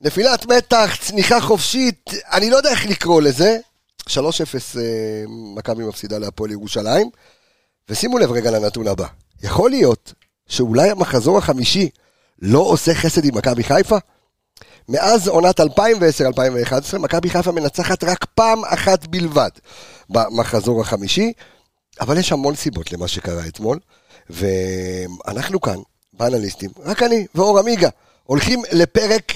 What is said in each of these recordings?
נפילת מתח, צניחה חופשית, אני לא יודע איך לקרוא לזה. 3-0 אה, מכבי מפסידה להפועל ירושלים. ושימו לב רגע לנתון הבא. יכול להיות שאולי המחזור החמישי לא עושה חסד עם מכבי חיפה? מאז עונת 2010-2011, מכבי חיפה מנצחת רק פעם אחת בלבד במחזור החמישי, אבל יש המון סיבות למה שקרה אתמול, ואנחנו כאן, באנליסטים, רק אני ואור עמיגה, הולכים לפרק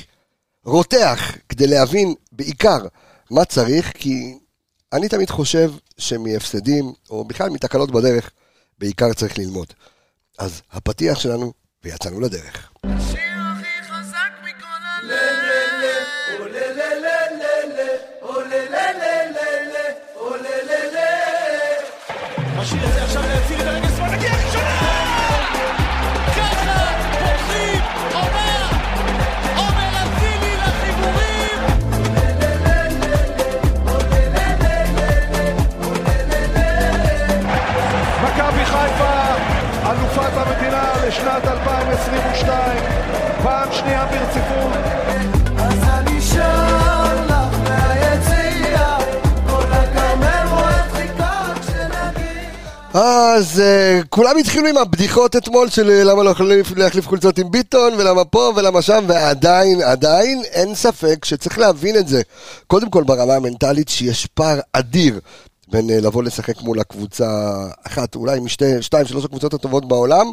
רותח כדי להבין בעיקר מה צריך, כי אני תמיד חושב שמהפסדים, או בכלל מתקלות בדרך, בעיקר צריך ללמוד. אז הפתיח שלנו, ויצאנו לדרך. לשנת 2022, פעם שנייה ברציפות. אז אני שר לך מהיציע, כל הכרמל רואה חיכה כשנגיע. אז uh, כולם התחילו עם הבדיחות אתמול של אה, למה לא יכולים להחליף חולצות עם ביטון ולמה פה ולמה שם ועדיין, עדיין אין ספק שצריך להבין את זה. קודם כל ברמה המנטלית שיש פער אדיר בין uh, לבוא לשחק מול הקבוצה אחת, אולי משתי, שתיים, שלוש הקבוצות הטובות בעולם,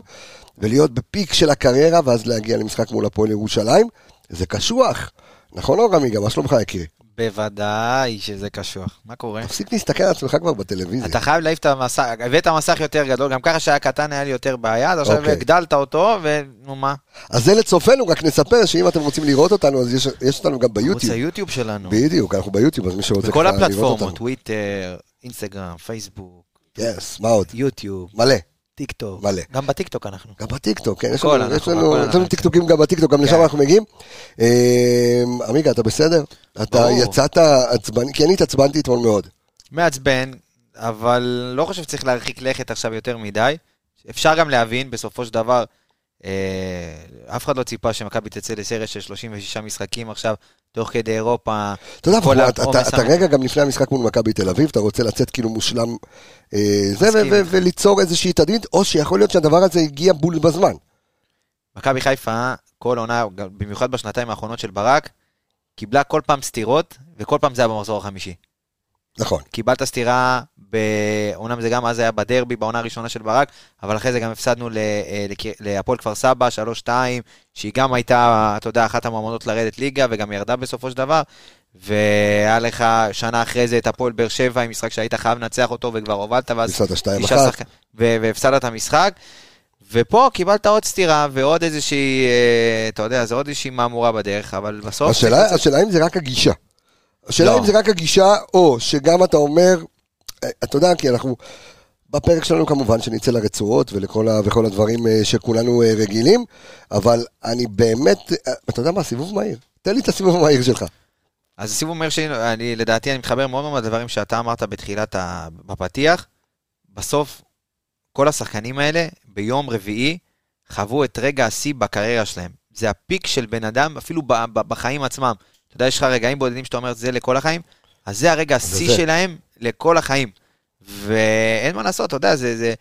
ולהיות בפיק של הקריירה, ואז להגיע למשחק מול הפועל ירושלים. זה קשוח. נכון אור עמיגה? מה שלומך יקרי? בוודאי שזה קשוח. מה קורה? תפסיק להסתכל על עצמך כבר בטלוויזיה. אתה חייב להעיף את המסך, הבאת מסך יותר גדול, גם ככה שהיה קטן היה לי יותר בעיה, אז עכשיו אוקיי. הגדלת אותו, ונו מה? אז זה לצופינו, רק נספר שאם אתם רוצים לראות אותנו, אז יש, יש אותנו גם ערוץ ביוטיוב. היוטיוב שלנו. בדיוק, אנחנו ביוטיוב, אז מי שרוצה בכל ככה לראות הפלטפורמות, אותנו. טוויטר, אינסטגרם, פייסבוק, יס, מה עוד? יוטיוב, מלא. טיקטוק. מלא. גם בטיקטוק אנחנו. גם בטיקטוק, כן, יש לנו, יש לנו, יש לנו. טיקטוקים גם בטיקטוק, גם לשם כן. אנחנו מגיעים. אמ, עמיגה, אתה בסדר? אתה. יצאת עצבני, כי אני התעצבנתי אתמול מאוד. מעצבן, אבל לא חושב שצריך להרחיק לכת עכשיו יותר מדי. אפשר גם להבין, בסופו של דבר, אה, אף אחד לא ציפה שמכבי תצא לסרט של 36 משחקים עכשיו, תוך כדי אירופה. אתה יודע, אבל אתה- רגע גם לפני המשחק מול מכבי תל אביב, אתה רוצה לצאת כאילו מושלם אה, זה, ו- ו-. וליצור איזושהי תדמית, או שיכול להיות שהדבר הזה הגיע בול בזמן. מכבי חיפה, כל עונה, במיוחד בשנתיים האחרונות של ברק, קיבלה כל פעם סטירות, וכל פעם זה היה במחזור החמישי. נכון. קיבלת סטירה, אומנם זה גם אז היה בדרבי, בעונה הראשונה של ברק, אבל אחרי זה גם הפסדנו אה, להפועל כפר סבא, 3-2, שהיא גם הייתה, אתה יודע, אחת המועמדות לרדת ליגה, וגם ירדה בסופו של דבר. והיה לך שנה אחרי זה את הפועל באר שבע, עם משחק שהיית חייב לנצח אותו וכבר הובלת, ואז הפסדת שתיים שישה אחת. שחקן- ו- והפסדת את המשחק. ופה קיבלת עוד סטירה ועוד איזושהי, אה, אתה יודע, זה עוד איזושהי מהמורה בדרך, אבל בסוף... השאלה, השאלה אם זה רק הגישה. השאלה לא. אם זה רק הגישה, או שגם אתה אומר, אה, אתה יודע, כי אנחנו, בפרק שלנו כמובן שנצא לרצועות ולכל ה, וכל הדברים אה, שכולנו אה, רגילים, אבל אני באמת, אתה יודע מה, סיבוב מהיר. תן לי את הסיבוב המהיר שלך. אז סיבוב אומר שאני, לדעתי, אני מתחבר מאוד מאוד לדברים שאתה אמרת בתחילת, ה... בפתיח. בסוף, כל השחקנים האלה, ביום רביעי, חוו את רגע השיא בקריירה שלהם. זה הפיק של בן אדם, אפילו. בחיים עצמם. אתה יודע, יש לך רגעים בודדים שאתה אומר, זה לכל החיים, אז זה הרגע השיא. שלהם לכל החיים. ואין מה לעשות, אתה יודע, זה, זה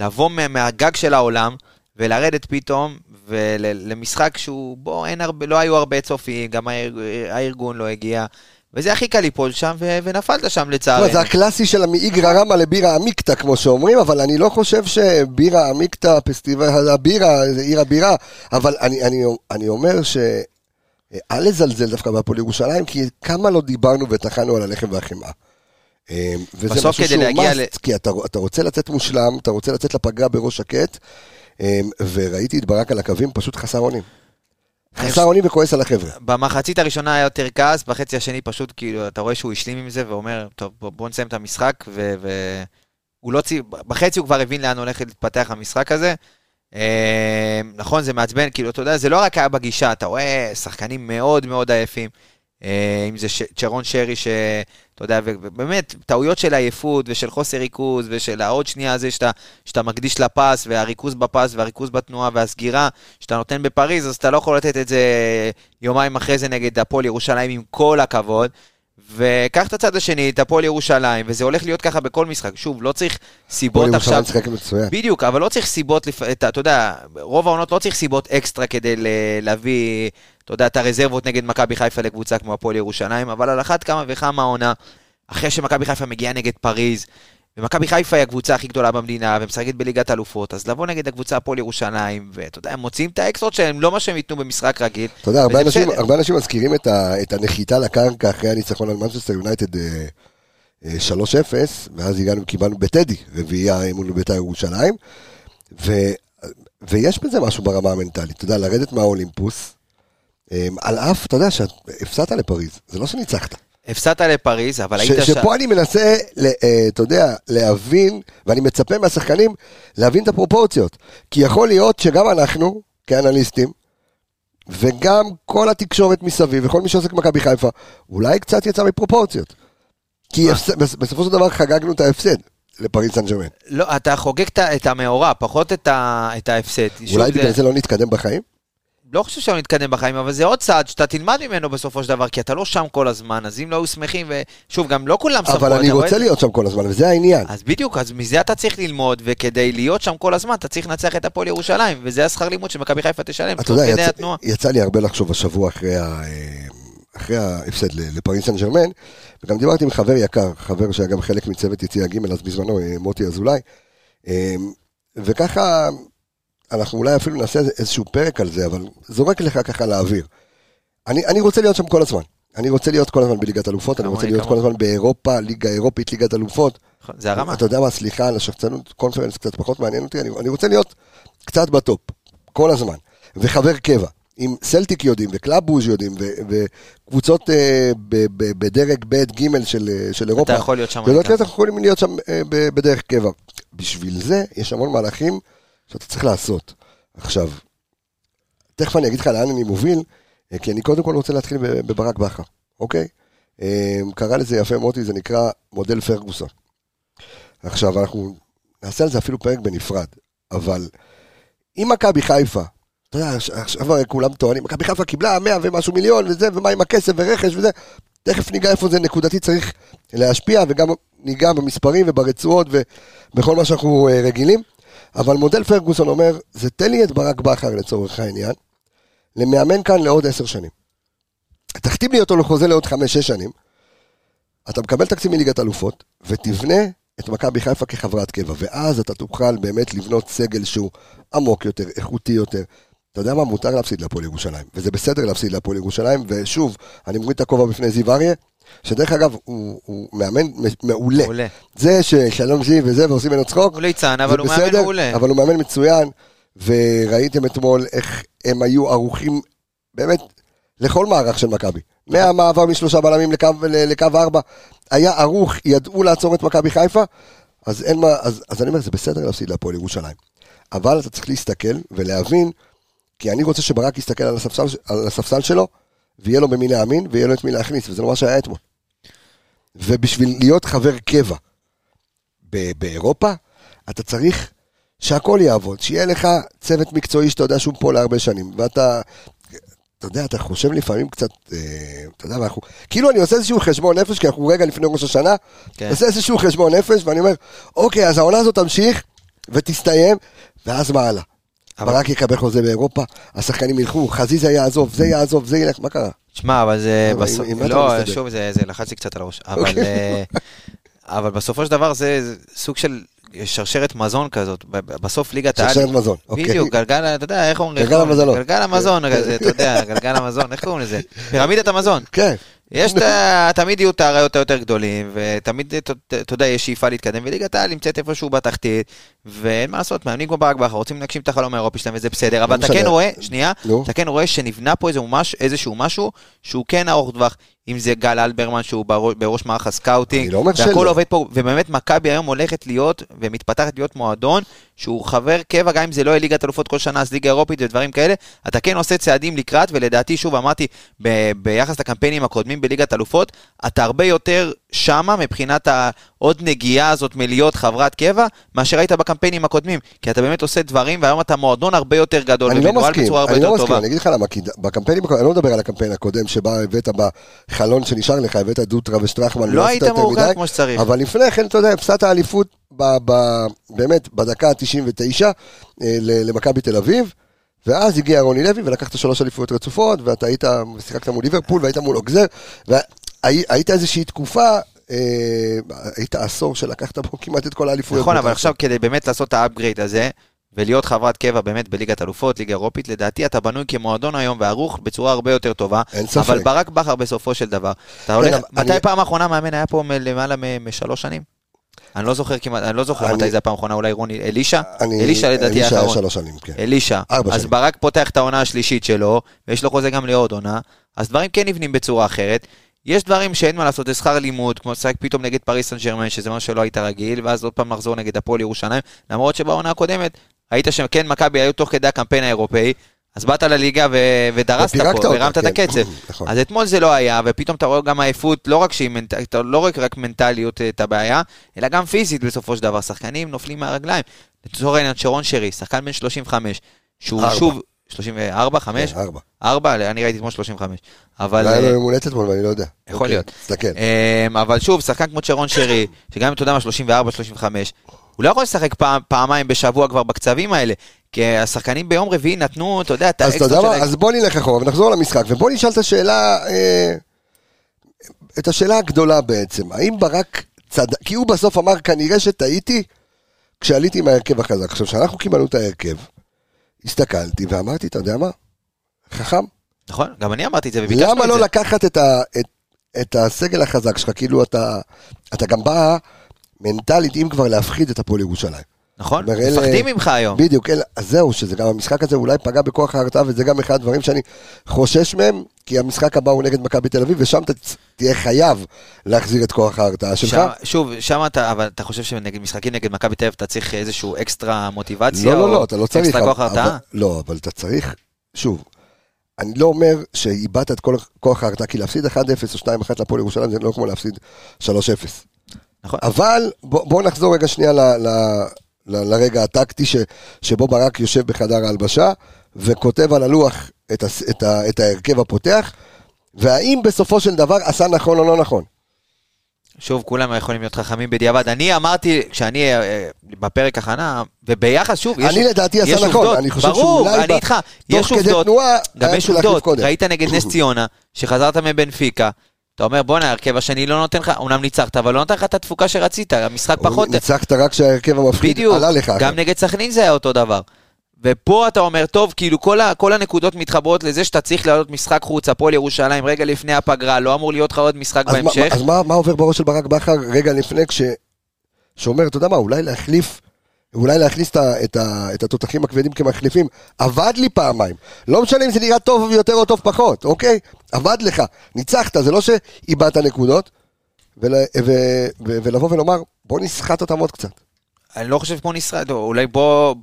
לבוא מה... מהגג של העולם, ולרדת פתאום, ולמשחק שהוא, בוא, אין הרבה, לא היו הרבה צופים, גם האר... הארגון לא הגיע, וזה הכי קל ליפול שם, ו... ונפלת שם לצערנו. זה הקלאסי של מאיגרא רמא לבירה עמיקתא, כמו שאומרים, אבל אני לא חושב שבירה עמיקתא, פסטיבל הבירה, זה עיר הבירה, אבל אני, אני, אני אומר ש... אל לזלזל דווקא בהפועל ירושלים, כי כמה לא דיברנו וטחנו על הלחם והחמאה. אה, וזה משהו שהוא must, ל- כי אתה, אתה רוצה לצאת מושלם, אתה רוצה לצאת לפגרה בראש שקט, אה, וראיתי את ברק על הקווים, פשוט חסר אונים. חסר אונים וכועס על החבר'ה. במחצית הראשונה היה יותר כעס, בחצי השני פשוט, כאילו, אתה רואה שהוא השלים עם זה, ואומר, טוב, בוא, בוא נסיים את המשחק, ו... ו... הוא לא צי... בחצי הוא כבר הבין לאן הולך להתפתח המשחק הזה. אה, נכון, זה מעצבן, כאילו, אתה יודע, זה לא רק היה בגישה, אתה רואה שחקנים מאוד מאוד עייפים. אה, אם זה צ'רון שרי, שאתה יודע, ובאמת, טעויות של עייפות ושל חוסר ריכוז ושל העוד שנייה הזה שאתה, שאתה מקדיש לפס, והריכוז בפס והריכוז בתנועה והסגירה שאתה נותן בפריז, אז אתה לא יכול לתת את זה יומיים אחרי זה נגד הפועל ירושלים, עם כל הכבוד. וקח את הצד השני, את הפועל ירושלים, וזה הולך להיות ככה בכל משחק. שוב, לא צריך סיבות הפועל עכשיו... ירושלים משחק מצוין. בדיוק, אבל לא צריך סיבות, אתה יודע, רוב העונות לא צריך סיבות אקסטרה כדי להביא, אתה יודע, את הרזרבות נגד מכבי חיפה לקבוצה כמו הפועל ירושלים, אבל על אחת כמה וכמה העונה, אחרי שמכבי חיפה מגיעה נגד פריז, ומכבי חיפה היא הקבוצה הכי גדולה במדינה, ומשחקת בליגת אלופות, אז לבוא נגד הקבוצה הפועל ירושלים, ואתה יודע, הם מוצאים את האקסטרות שלהם, לא מה שהם ייתנו במשחק רגיל. אתה יודע, הרבה אנשים, בסדר. הרבה אנשים מזכירים את, ה, את הנחיתה לקרקע אחרי הניצחון על מנצ'סטר יונייטד אה, אה, 3-0, ואז הגענו, קיבלנו בטדי, רביעייה מול בית"ר ירושלים, ו, ויש בזה משהו ברמה המנטלית, אתה יודע, לרדת מהאולימפוס, אה, על אף, אתה יודע, שהפסדת לפריז, זה לא שניצחת. הפסדת לפריז, אבל ש, היית שם... שפה אני מנסה, ל- אה, אתה יודע, להבין, ואני מצפה מהשחקנים להבין את הפרופורציות. כי יכול להיות שגם אנחנו, כאנליסטים, וגם כל התקשורת מסביב, וכל מי שעוסק במכבי חיפה, אולי קצת יצא מפרופורציות. כי? הפס- בס- בסופו של דבר חגגנו את ההפסד לפריס סן ג'רמן. לא, אתה חוגג את המאורע, פחות את ה- את ההפסד. אולי זה- בגלל זה לא נתקדם בחיים? לא חושב שלא נתקדם בחיים, אבל זה עוד צעד שאתה תלמד ממנו בסופו של דבר, כי אתה לא שם כל הזמן, אז אם לא היו שמחים, ושוב, גם לא כולם שמחו, אבל אני רואה רוצה את- להיות שם כל הזמן, וזה העניין. אז בדיוק, אז מזה אתה צריך ללמוד, וכדי להיות שם כל הזמן, אתה צריך לנצח את הפועל ירושלים, וזה השכר לימוד שמכבי חיפה תשלם, אתה תוך יודע, כדי יצא, התנועה. יצא לי הרבה לחשוב השבוע אחרי, ה, אה, אחרי ההפסד לפריס סן ג'רמן, וגם דיברתי עם חבר יקר, חבר שהיה גם חלק מצוות יציע ג' אז בזמנו, אה, מוטי אזולאי, אה, וככה, אנחנו אולי אפילו נעשה איזשהו פרק על זה, אבל זורק לך ככה לאוויר. אני, אני רוצה להיות שם כל הזמן. אני רוצה להיות כל הזמן בליגת אלופות, אני כמוני, רוצה להיות כל כמוך. הזמן באירופה, ליגה אירופית, ליגת אלופות. נכון, זה הרמה. אתה יודע מה, סליחה על השחצנות, קונפרנס קצת פחות מעניין אותי, אני, אני רוצה להיות קצת בטופ, כל הזמן, וחבר קבע. אם סלטיק יודעים, וקלאב ברוז' יודעים, ו- וקבוצות אה, ב- ב- בדרג ב' ג' של, אה, של אירופה, אתה יכול להיות שם. להיות, אנחנו יכולים להיות שם אה, ב- בדרך קבע. בשביל זה יש המון מהלכים שאתה צריך לעשות. עכשיו, תכף אני אגיד לך לאן אני מוביל, אה, כי אני קודם כל רוצה להתחיל בברק בכר, אוקיי? אה, קרא לזה יפה מוטי, זה נקרא מודל פרגוסון. עכשיו, אנחנו נעשה על זה אפילו פרק בנפרד, אבל אם מכבי חיפה, אתה יודע, עכש- עכשיו כולם טוענים, מכבי חיפה קיבלה 100 ומשהו מיליון וזה, ומה עם הכסף ורכש וזה, תכף ניגע איפה זה נקודתי צריך להשפיע, וגם ניגע במספרים וברצועות ובכל מה שאנחנו אה, רגילים. אבל מודל פרגוסון אומר, זה תן לי את ברק בכר לצורך העניין, למאמן כאן לעוד עשר שנים. תחתים לי אותו לחוזה לעוד חמש-שש שנים, אתה מקבל תקציב מליגת אלופות, ותבנה את מכבי חיפה כחברת קבע, ואז אתה תוכל באמת לבנות סגל שהוא עמוק יותר, איכותי יותר. אתה יודע מה? מותר להפסיד להפועל ירושלים, וזה בסדר להפסיד להפועל ירושלים, ושוב, אני מוריד את הכובע בפני זיו אריה, שדרך אגב, הוא, הוא מאמן מעולה. מעולה. זה ששלום זיו וזה, ועושים ממנו צחוק, הוא ליצן, זה אבל הוא מאמן בסדר, מעולה. אבל הוא מאמן מצוין, וראיתם אתמול איך הם היו ערוכים, באמת, לכל מערך של מכבי. מהמעבר משלושה בלמים לקו, לקו ארבע, היה ערוך, ידעו לעצור את מכבי חיפה, אז אין מה, אז, אז אני אומר, זה בסדר להפסיד להפועל ירושלים. אבל אתה צריך להסתכל ולהבין, כי אני רוצה שברק יסתכל על הספסל, על הספסל שלו, ויהיה לו במי להאמין, ויהיה לו את מי להכניס, וזה לא מה שהיה אתמול. ובשביל להיות חבר קבע ב- באירופה, אתה צריך שהכל יעבוד, שיהיה לך צוות מקצועי שאתה יודע שהוא פה להרבה שנים, ואתה, אתה יודע, אתה חושב לפעמים קצת, אה, אתה יודע, ואנחנו, כאילו אני עושה איזשהו חשבון נפש, כי אנחנו רגע לפני ראש השנה, כן. עושה איזשהו חשבון נפש, ואני אומר, אוקיי, אז העונה הזאת תמשיך ותסתיים, ואז מה הלאה? ברק יקבל חוזה באירופה, השחקנים ילכו, חזיזה יעזוב, זה יעזוב, זה ילך, מה קרה? שמע, אבל זה בסוף, לא? שוב, זה לחץ לי קצת על הראש, אבל אוקיי. אה, בסופו של דבר זה סוג של שרשרת מזון כזאת, בסוף ליגת העל, שרשרת מזון, אוקיי. בדיוק, גלגל, אתה יודע, איך אומרים? גלגל? המזלות. גלגל המזון, אתה יודע, גלגל המזון, איך קוראים לזה? פירמידת המזון. כן, יש, את ה- תמיד יהיו את האריות היותר גדולים, ותמיד, אתה אתה יודע, יש שאיפה להתקדם, וליגת העל נמצאת איפשהו בתחתית, ואין מה לעשות, מאמנים כמו ברק בכר, רוצים להגשים את החלום האירופי שלהם, וזה בסדר, אבל אתה משנה. כן רואה, שנייה, נו. אתה כן רואה שנבנה פה איזשהו משהו שהוא כן ארוך טווח, אם זה גל אלברמן שהוא בראש, בראש מערך הסקאוטינג, לא והכל. עובד פה, ובאמת מכבי היום הולכת להיות ומתפתחת להיות מועדון שהוא חבר קבע, גם אם זה לא יהיה ליגת אלופות כל שנה, אז ליגה אירופית ודברים כאלה, אתה כן עושה צעדים לקראת, ולדעתי, שוב אמרתי, ב- ביחס לקמפיינים הקודמים בליגת אלופות, אתה הרבה יותר שמה מבחינת העוד נגיעה הזאת מלהיות חברת קבע, מאשר היית בקמפיינים הקודמים, כי אתה באמת עושה דברים, והיום אתה מועדון הרבה יותר גדול, אני לא מסכים, הרבה אני לא מסכים, טובה. אני אגיד לך למה, כי בקמפיינים, אני לא מדבר על הקמפיין הקודם, שבה הבאת בחלון שנשאר לך, הבאת דוטרה ושטרחמן, לא עשית היית מאורגן כמו שצריך. אבל לפני כן, אתה יודע, הפסדת אליפות, ב- ב- באמת, בדקה ה-99 למכבי תל אביב, ואז הגיע רוני לוי ולקחת שלוש אליפויות רצופות, ואתה היית, שיחקת מול ליברפול והיית מול אוגזר, והיית איזושהי תקופה, אה, היית עשור שלקחת בו כמעט את כל האליפויות. נכון, אבל עכשיו כדי באמת לעשות את ה upgrade הזה, ולהיות חברת קבע באמת בליגת אלופות, ליגה אירופית, לדעתי אתה בנוי כמועדון היום וערוך בצורה הרבה יותר טובה. אין ספק. אבל ברק בכר בסופו של דבר, אתה הולך, מתי אני- פעם אחרונה מאמן היה פה למעלה משלוש שנים? אני לא זוכר כמעט, אני לא זוכר מתי זה הפעם האחרונה, אולי רוני, אלישע? אלישע לדעתי אלישע היה האחרון. שלוש שנים, כן. אלישע. ארבע אז שנים. ברק פותח את העונה השלישית שלו, ויש לו חוזה גם לעוד עונה, אז דברים כן נבנים בצורה אחרת. יש דברים שאין מה לעשות, זה שכר לימוד, כמו לשחק פתאום נגד פריס סן ג'רמן, שזה מה שלא היית רגיל, ואז עוד פעם לחזור נגד הפועל ירושלים, למרות שבעונה הקודמת היית שם, כן, מכבי היו תוך כדי הקמפיין האירופאי, אז באת לליגה ו- ודרסת פה, אותה, והרמת את כן. הקצב. נכון. אז אתמול זה לא היה, ופתאום אתה רואה גם עייפות, לא רק שהיא מנט... לא רק, רק מנטליות אה, את הבעיה, אלא גם פיזית בסופו של דבר. שחקנים נופלים מהרגליים. לצורך העניין, שרון שרי, שחקן בן 35, שהוא ארבע. שוב... 34, 5? כן, ארבע. 4, אני ראיתי אתמול 35. אבל... היה לו אה, יום הולדת אתמול ואני לא יודע. יכול אוקיי, להיות. תסתכל. אמ, אבל שוב, שחקן כמו צ'רון שרי, שגם אם אתה יודע מה, 34, 35, הוא לא יכול לשחק פעמיים בשבוע כבר בקצבים האלה. כי השחקנים ביום רביעי נתנו, אתה יודע, את אז אתה יודע האקסטרה מה, של... אז בוא נלך אחורה ונחזור למשחק, ובוא נשאל את השאלה, אה, את השאלה הגדולה בעצם, האם ברק צדק, כי הוא בסוף אמר כנראה שטעיתי כשעליתי עם ההרכב החזק. עכשיו, כשאנחנו קיבלנו את ההרכב, הסתכלתי ואמרתי, אתה יודע מה, חכם, נכון, גם אני אמרתי את זה, וביקשנו למה את לא זה. לקחת את, ה, את, את הסגל החזק שלך, כאילו אתה, אתה גם בא מנטלית, אם כבר להפחיד את הפועל ירושלים. נכון, מפחדים ממך היום. בדיוק, אלה, אז זהו, שזה גם המשחק הזה אולי פגע בכוח ההרתעה, וזה גם אחד הדברים שאני חושש מהם, כי המשחק הבא הוא נגד מכבי תל אביב, ושם אתה תהיה חייב להחזיר את כוח ההרתעה שלך. שם, שוב, שם אתה, אבל אתה חושב שנגד משחקים נגד מכבי תל אביב אתה צריך איזשהו אקסטרה מוטיבציה? לא, לא, לא, אתה לא צריך. אקסטרה כוח אבל- הרתעה? אבל- לא, אבל אתה צריך, שוב, אני לא אומר שאיבדת את כל כוח ההרתעה, כי להפסיד 1-0 או 2-1 לפועל ירושלים זה לא כמו להפסיד 3-0. נכון. אבל בוא, בוא נחזור רגע שנייה ל, ל, לרגע הטקטי ש, שבו ברק יושב בחדר ההלבשה וכותב על הלוח את, הס, את, ה, את ההרכב הפותח, והאם בסופו של דבר עשה נכון או לא נכון. שוב, כולם יכולים להיות חכמים בדיעבד. אני אמרתי, כשאני אה, אה, בפרק הכנה, וביחס, שוב, יש אני לדעתי עשה נכון, עובדות. אני חושב ברור, שאולי אני איתך, יש עובדות, תנועה גם היה יש עובדות. ראית נגד נס ציונה, שחזרת מבנפיקה, אתה אומר, בואנה, ההרכב השני לא נותן לך, אומנם ניצחת, אבל לא נותן לך את התפוקה שרצית, המשחק פחות... ניצחת רק כשההרכב המפחיד בדיוק, עלה לך. גם נגד סכנין זה היה אותו דבר. ופה אתה אומר, טוב, כאילו כל, ה, כל הנקודות מתחברות לזה שאתה צריך לעלות משחק חוץ, הפועל ירושלים, רגע לפני הפגרה, לא אמור להיות לך עוד משחק אז, מה, בהמשך. אז מה, מה עובר בראש של ברק בכר רגע לפני כש... שאומר, אתה יודע מה, אולי להחליף, אולי להכניס את, ה, את, ה, את התותחים הכבדים כמחליפים, עבד לי פעמיים. לא משנה אם זה נראה טוב יותר או טוב פחות, אוקיי? עבד לך, ניצחת, זה לא שאיבדת נקודות, ול, ו, ו, ולבוא ולומר, בוא נסחט אותם עוד קצת. אני לא חושב נסרד, או אולי בוא,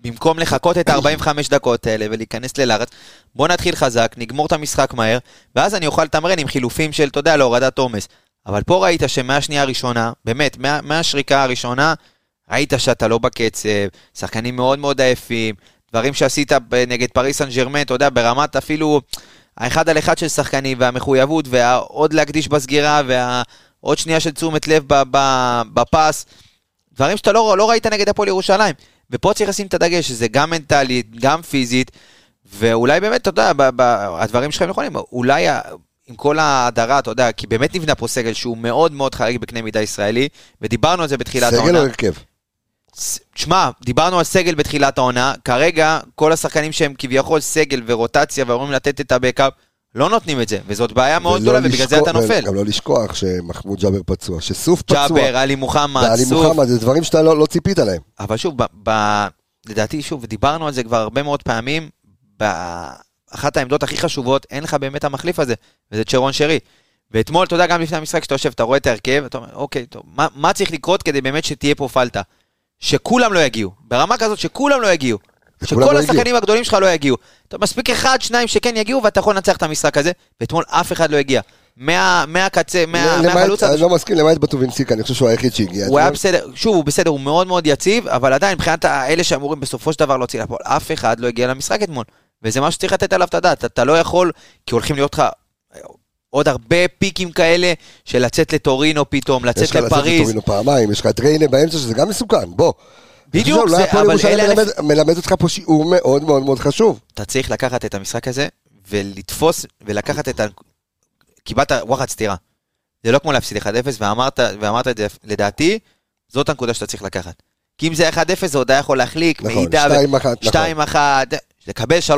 במקום לחכות את ה-45 דקות האלה ולהיכנס ללחץ, בוא נתחיל חזק, נגמור את המשחק מהר, ואז אני אוכל לתמרן עם חילופים של, אתה יודע, להורדת עומס. אבל פה ראית שמהשנייה הראשונה, באמת, מה, מהשריקה הראשונה, ראית שאתה לא בקצב, שחקנים מאוד מאוד עייפים, דברים שעשית נגד פריס סן ג'רמן, אתה יודע, ברמת אפילו האחד על אחד של שחקנים, והמחויבות, והעוד להקדיש בסגירה, והעוד שנייה של תשומת לב בפס, דברים שאתה לא, לא ראית נגד הפועל ירושלים. ופה צריך לשים את הדגש, שזה גם מנטלית, גם פיזית, ואולי באמת, אתה יודע, ב- ב- הדברים שלך נכונים, אולי עם כל ההדרה, אתה יודע, כי באמת נבנה פה סגל שהוא מאוד מאוד חריג בקנה מידה ישראלי, ודיברנו על זה בתחילת סגל העונה. או הרכב? ס- שמע, דיברנו על סגל בתחילת העונה, כרגע כל השחקנים שהם כביכול סגל ורוטציה ואומרים לתת את הבקאפ, לא נותנים את זה, וזאת בעיה מאוד גדולה, ובגלל זה אתה נופל. גם לא לשכוח שמחמוד ג'אבר פצוע, שסוף פצוע, ג'אבר, עלי מוחמד, סוף, מוחמד, זה דברים שאתה לא, לא ציפית להם. אבל שוב, ב, ב, לדעתי, שוב, דיברנו על זה כבר הרבה מאוד פעמים, באחת העמדות הכי חשובות, אין לך באמת המחליף הזה, וזה צ'רון שרי. ואתמול, אתה יודע, גם לפני המשחק, כשאתה יושב, אתה רואה את ההרכב, אתה אומר, אוקיי, טוב, מה, מה צריך לקרות כדי באמת שתהיה פה פלטה? שכולם לא יגיעו. ברמה כזאת שכולם לא יגיעו. שכל לא השחקנים הגדולים שלך לא יגיעו. אתה מספיק אחד, שניים שכן יגיעו, ואתה יכול לנצח את המשחק הזה, ואתמול אף אחד לא הגיע. מה- מהקצה, מהחלוץ אני לא מסכים, למעט בטובינסיקה, אני חושב שהוא היחיד שהגיע. הוא היה. בסדר, שוב, הוא בסדר, הוא מאוד מאוד יציב, אבל עדיין, מבחינת האלה שאמורים בסופו של דבר להוציא לפועל, אף אחד לא הגיע למשחק אתמול. וזה משהו שצריך לתת עליו את הדעת. אתה לא יכול, כי הולכים להיות לך עוד הרבה פיקים כאלה, של לצאת לטורינו פתאום, יש לצאת לך לצאת לפריז. לטורינו פעמיים, יש לך את ריינה באמצע שזה גם מסוכן, בוא. בדיוק, זה- הפועל אבל אלה מלמד- מלמד אותך פה שיעור מאוד מאוד מאוד חשוב. אתה צריך לקחת את המשחק הזה, ולתפוס, ולקחת את ה... קיבלת וואחד סטירה. זה לא כמו להפסיד 1-0, ואמרת, ואמרת את זה, לדעתי, זאת הנקודה שאתה צריך לקחת. כי אם זה 1-0, זה עוד היה יכול להחליק, נכון, מעידה, 2-1, נכון. 2-1, לקבל 3-0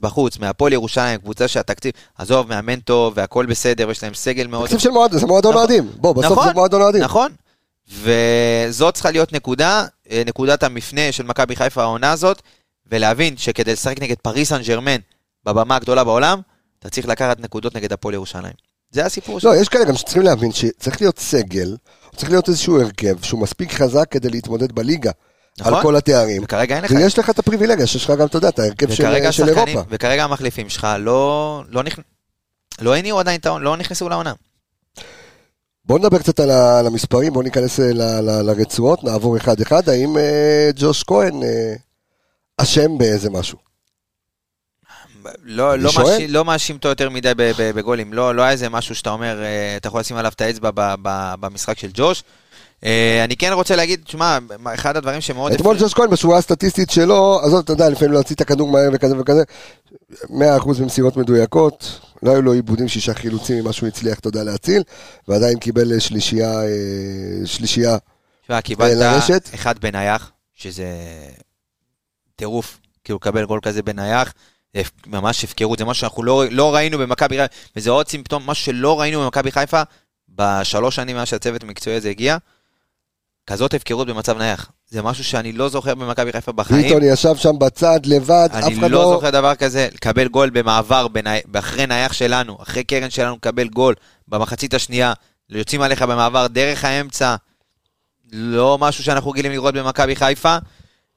בחוץ, מהפועל ירושלים, קבוצה שהתקציב, עזוב, מאמן טוב, והכל בסדר, ויש להם סגל מאוד... תקציב של מועדון, זה מועדון נכון. אוהדים. בוא, בסוף נכון, זה מועדון אוהדים. נכון. וזאת צריכה להיות נקודה, אה, נקודת המפנה של מכבי חיפה העונה הזאת, ולהבין שכדי לשחק נגד פריס סן ג'רמן בבמה הגדולה בעולם, אתה צריך לקחת נקודות נגד הפועל ירושלים. זה הסיפור שלו. לא, יש כאלה גם שצריכים להבין שצריך להיות סגל, צריך להיות איזשהו הרכב שהוא מספיק חזק כדי להתמודד בליגה. נכון. על כל התארים. וכרגע אין לך. ויש לך את הפריבילגיה שיש לך גם, אתה יודע, את ההרכב של של אירופה. וכרגע המחליפים שלך לא, לא, נכ... לא הניעו עדיין את לא נכנסו לעונה. בואו נדבר קצת על ה- על המספרים, בואו ניכנס אה, ל- ל- לרצועות, נעבור אחד-אחד. האם אה, ג'וש כהן אה, אשם באיזה משהו? לא, לא. מאשים, לא מאשים אותו יותר מדי בגולים, לא, לא היה איזה משהו שאתה אומר, אה, אתה יכול לשים עליו את האצבע ב- ב- במשחק של ג'וש. אה, אני כן רוצה להגיד, תשמע, אחד הדברים שמאוד... אתמול ג'וש כהן בשורה הסטטיסטית שלו, עזוב, אתה יודע, לפעמים להוציא את הכדור מהר וכזה וכזה, 100% במסירות מדויקות, לא היו לו עיבודים שישה חילוצים ממה שהוא הצליח, אתה יודע, להציל, ועדיין קיבל אה, שלישייה, אה, שלישייה. תשמע, קיבלת לרשת. אחד בנייח, שזה טירוף, כאילו לקבל גול כזה בנייח, זה ממש הפקרות, זה משהו שאנחנו לא, לא ראינו במכבי חיפה, וזה עוד סימפטום, משהו שלא ראינו במכבי חיפה בשלוש שנים מאז שהצוות המקצועי הזה הגיע, כזאת הפקרות במצב נייח. זה משהו שאני לא זוכר במכבי חיפה בחיים. ביטון ישב שם בצד, לבד, אף אני אחד לא לא... זוכר דבר כזה, לקבל גול במעבר, בני... אחרי נייח שלנו, אחרי קרן שלנו, לקבל גול במחצית השנייה, יוצאים עליך במעבר דרך האמצע, לא משהו שאנחנו רגילים לראות במכבי חיפה.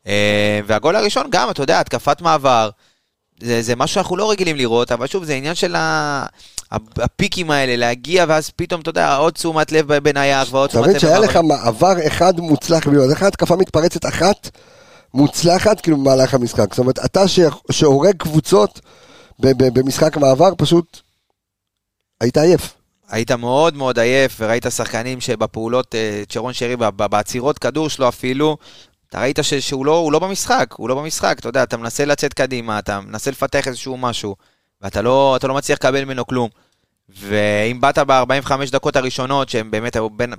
אה, והגול הראשון גם, אתה יודע, התקפת מעבר, זה, זה משהו שאנחנו לא רגילים לראות, אבל שוב, זה עניין של ה... הפיקים האלה, להגיע, ואז פתאום, אתה יודע, עוד תשומת לב בנייח, ועוד אתה תשומת לב שהיה לך. מעבר אחד מוצלח בלבד, איך התקפה מתפרצת אחת מוצלחת, כאילו במהלך המשחק. זאת אומרת, אתה שהורג קבוצות במשחק מעבר, פשוט היית עייף. היית מאוד מאוד עייף, וראית שחקנים שבפעולות, אה, צ'רון שרי, בעצירות כדור שלו אפילו, אתה ראית ש, שהוא לא, לא במשחק, הוא לא במשחק, אתה יודע, אתה מנסה לצאת קדימה, אתה מנסה לפתח איזשהו משהו, ואתה לא, לא מצליח לקבל ממנו כלום. ואם באת ב-45 דקות הראשונות, שהן באמת היו בין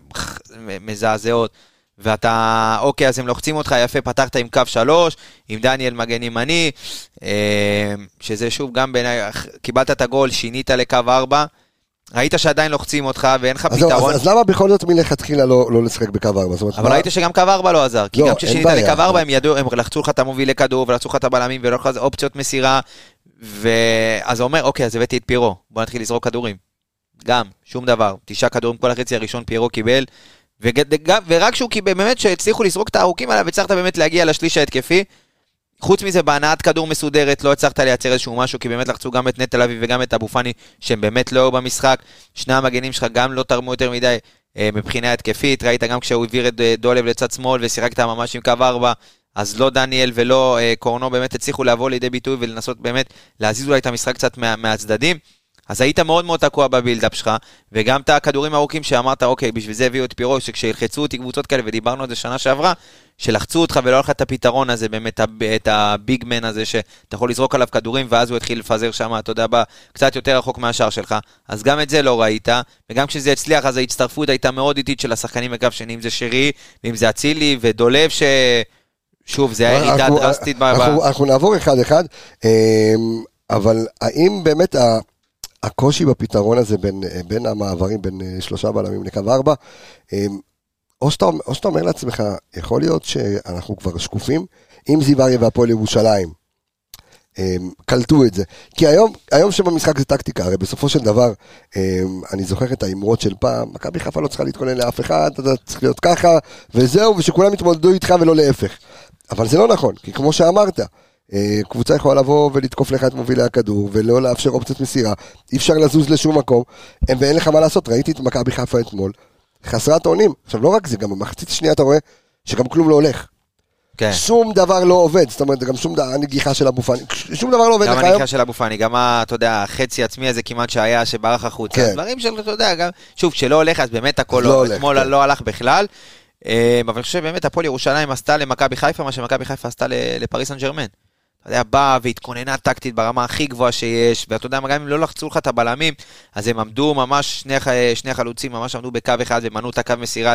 מזעזעות, ואתה, אוקיי, אז הם לוחצים אותך, יפה, פתחת עם קו שלוש, עם דניאל מגן ימני, אה, שזה שוב, גם בעיניי, קיבלת את הגול, שינית לקו ארבע, ראית שעדיין לוחצים אותך ואין לך אז, פתרון, אז, אז למה בכל זאת מלכתחילה לא, לא לשחק בקו ארבע? אומרת, אבל מה- ראית שגם קו ארבע לא עזר, כי לא, גם כששינית. לקו ארבע הם ידעו, הם לחצו לך את המובילי כדור ולחצו לך את הבלמים ולא לך אופציות מסירה, ואז הוא אומר, אוקיי, אז הבאתי את פירו, בוא נתחיל לזרוק כדורים. גם, שום דבר, תשעה כדורים כל החצי הראשון פירו קיבל, וג- ורק כשהוא קיבל, באמת שהצליחו לזרוק את הארוכים עליו, הצלחת באמת להגיע לשליש ההתקפי. חוץ מזה, בהנעת כדור מסודרת, לא הצלחת לייצר איזשהו משהו, כי באמת לחצו גם את נטע לביא וגם את אבו פאני, שהם באמת לא היו במשחק. שני המגנים שלך גם לא תרמו יותר מדי אה, מבחינה התקפית. ראית גם כשהוא העביר את אה, דולב לצד שמאל ושיחקת ממש עם קו ארבע, אז לא דניאל ולא אה, קורנו באמת הצליחו לבוא לידי ביטוי ולנסות באמת להזיז אולי את המשחק קצת מה, מהצדדים. אז היית מאוד מאוד תקוע בבילדאפ שלך, וגם את הכדורים הארוכים שאמרת, אוקיי, בשביל זה הביאו את פירו, שכשילחצו אותי קבוצות כאלה, ודיברנו על זה שנה שעברה, שלחצו אותך ולא היה לך את הפתרון הזה, באמת, את הביג מן הזה, שאתה יכול לזרוק עליו כדורים, ואז הוא יתחיל לפזר שם, אתה יודע, קצת יותר רחוק מהשאר שלך. אז גם את זה לא ראית, וגם כשזה הצליח, אז ההצטרפות הייתה מאוד איטית של השחקנים בקו שני, אם זה שרי, ואם זה אצילי, ודולב, ש... שוב, זה היה ירידה דרסטית. אנחנו, אנחנו נעבור אחד-אחד, אמ, אבל האם באמת הקושי בפתרון הזה בין, בין המעברים, בין אה, שלושה בלמים לקו ארבע, אמ, או שאתה, או שאתה אומר לעצמך, יכול להיות שאנחנו כבר שקופים, אם זיו אריה והפועל ירושלים אמ, קלטו את זה. כי היום, היום שבמשחק זה טקטיקה, הרי בסופו של דבר, אני זוכר את האמרות של פעם, מכבי חיפה לא צריכה להתכונן לאף אחד, אתה צריך להיות ככה, וזהו, ושכולם יתמודדו איתך ולא להפך. אבל זה לא נכון, כי כמו שאמרת, אה, קבוצה יכולה לבוא ולתקוף לך את מובילי הכדור, ולא לאפשר אופציות מסירה, אי אפשר לזוז לשום מקום, ואין לך מה לעשות, ראיתי את מכבי חיפה אתמול, חסרת אונים. עכשיו, לא רק זה, גם במחצית השנייה אתה רואה שגם כלום לא הולך. כן. שום דבר לא עובד, זאת אומרת, גם שום דבר, הנגיחה של אבו פאני, שום דבר לא עובד גם. הנגיחה של אבו פאני, גם ה- אתה יודע, החצי עצמי הזה כמעט שהיה, שברח החוצה. כן. דברים של, אתה יודע, גם, שוב, כשלא הולך, אז באמת הכל לא לא, הולך, אתמול כן. לא הלך בכלל. אה, אבל אני חושב שבאמת הפועל ירושלים עשתה למכבי חיפה מה שמכבי חיפה עשתה לפריס סן ג'רמן. אתה יודע, באה והתכוננה טקטית ברמה הכי גבוהה שיש, ואתה יודע, מה, גם אם לא לחצו לך את הבלמים, אז הם עמדו ממש, שני, ח- שני חלוצים ממש עמדו בקו אחד ומנעו את הקו מסירה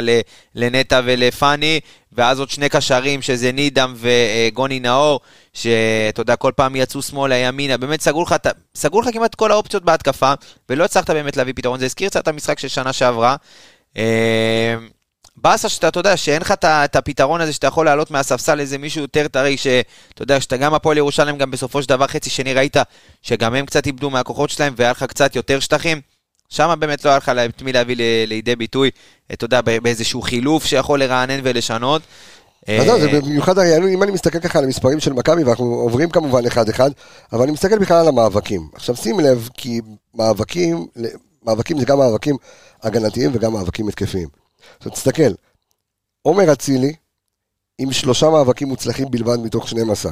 לנטע ולפאני, ואז עוד שני קשרים, שזה נידם וגוני נאור, שאתה יודע, כל פעם יצאו שמאלה, ימינה, באמת סגרו לך, סגרו לך כמעט כל האופציות בהתקפה, ולא הצלחת באמת להביא פתרון. זה הזכיר קצת את המשחק של שנה שעברה. אה, באסה שאתה, אתה יודע, שאין לך את הפתרון הזה שאתה יכול לעלות מהספסל איזה מישהו יותר טרי, שאתה יודע, שאתה גם הפועל ירושלים, גם בסופו של דבר חצי שני ראית שגם הם קצת איבדו מהכוחות שלהם והיה לך קצת יותר שטחים. שם באמת לא היה לך את מי להביא לידי ביטוי, אתה יודע, באיזשהו חילוף שיכול לרענן ולשנות. אז זהו, זה אה, במיוחד, אם אני מסתכל ככה על המספרים של מכבי, ואנחנו עוברים כמובן אחד-אחד, אבל אני מסתכל בכלל על המאבקים. עכשיו שים לב, כי מאבקים, מאבקים זה גם מאבקים הגנתיים וגם מאבקים התקפיים. עכשיו תסתכל, עומר אצילי, עם שלושה מאבקים מוצלחים בלבד מתוך 12.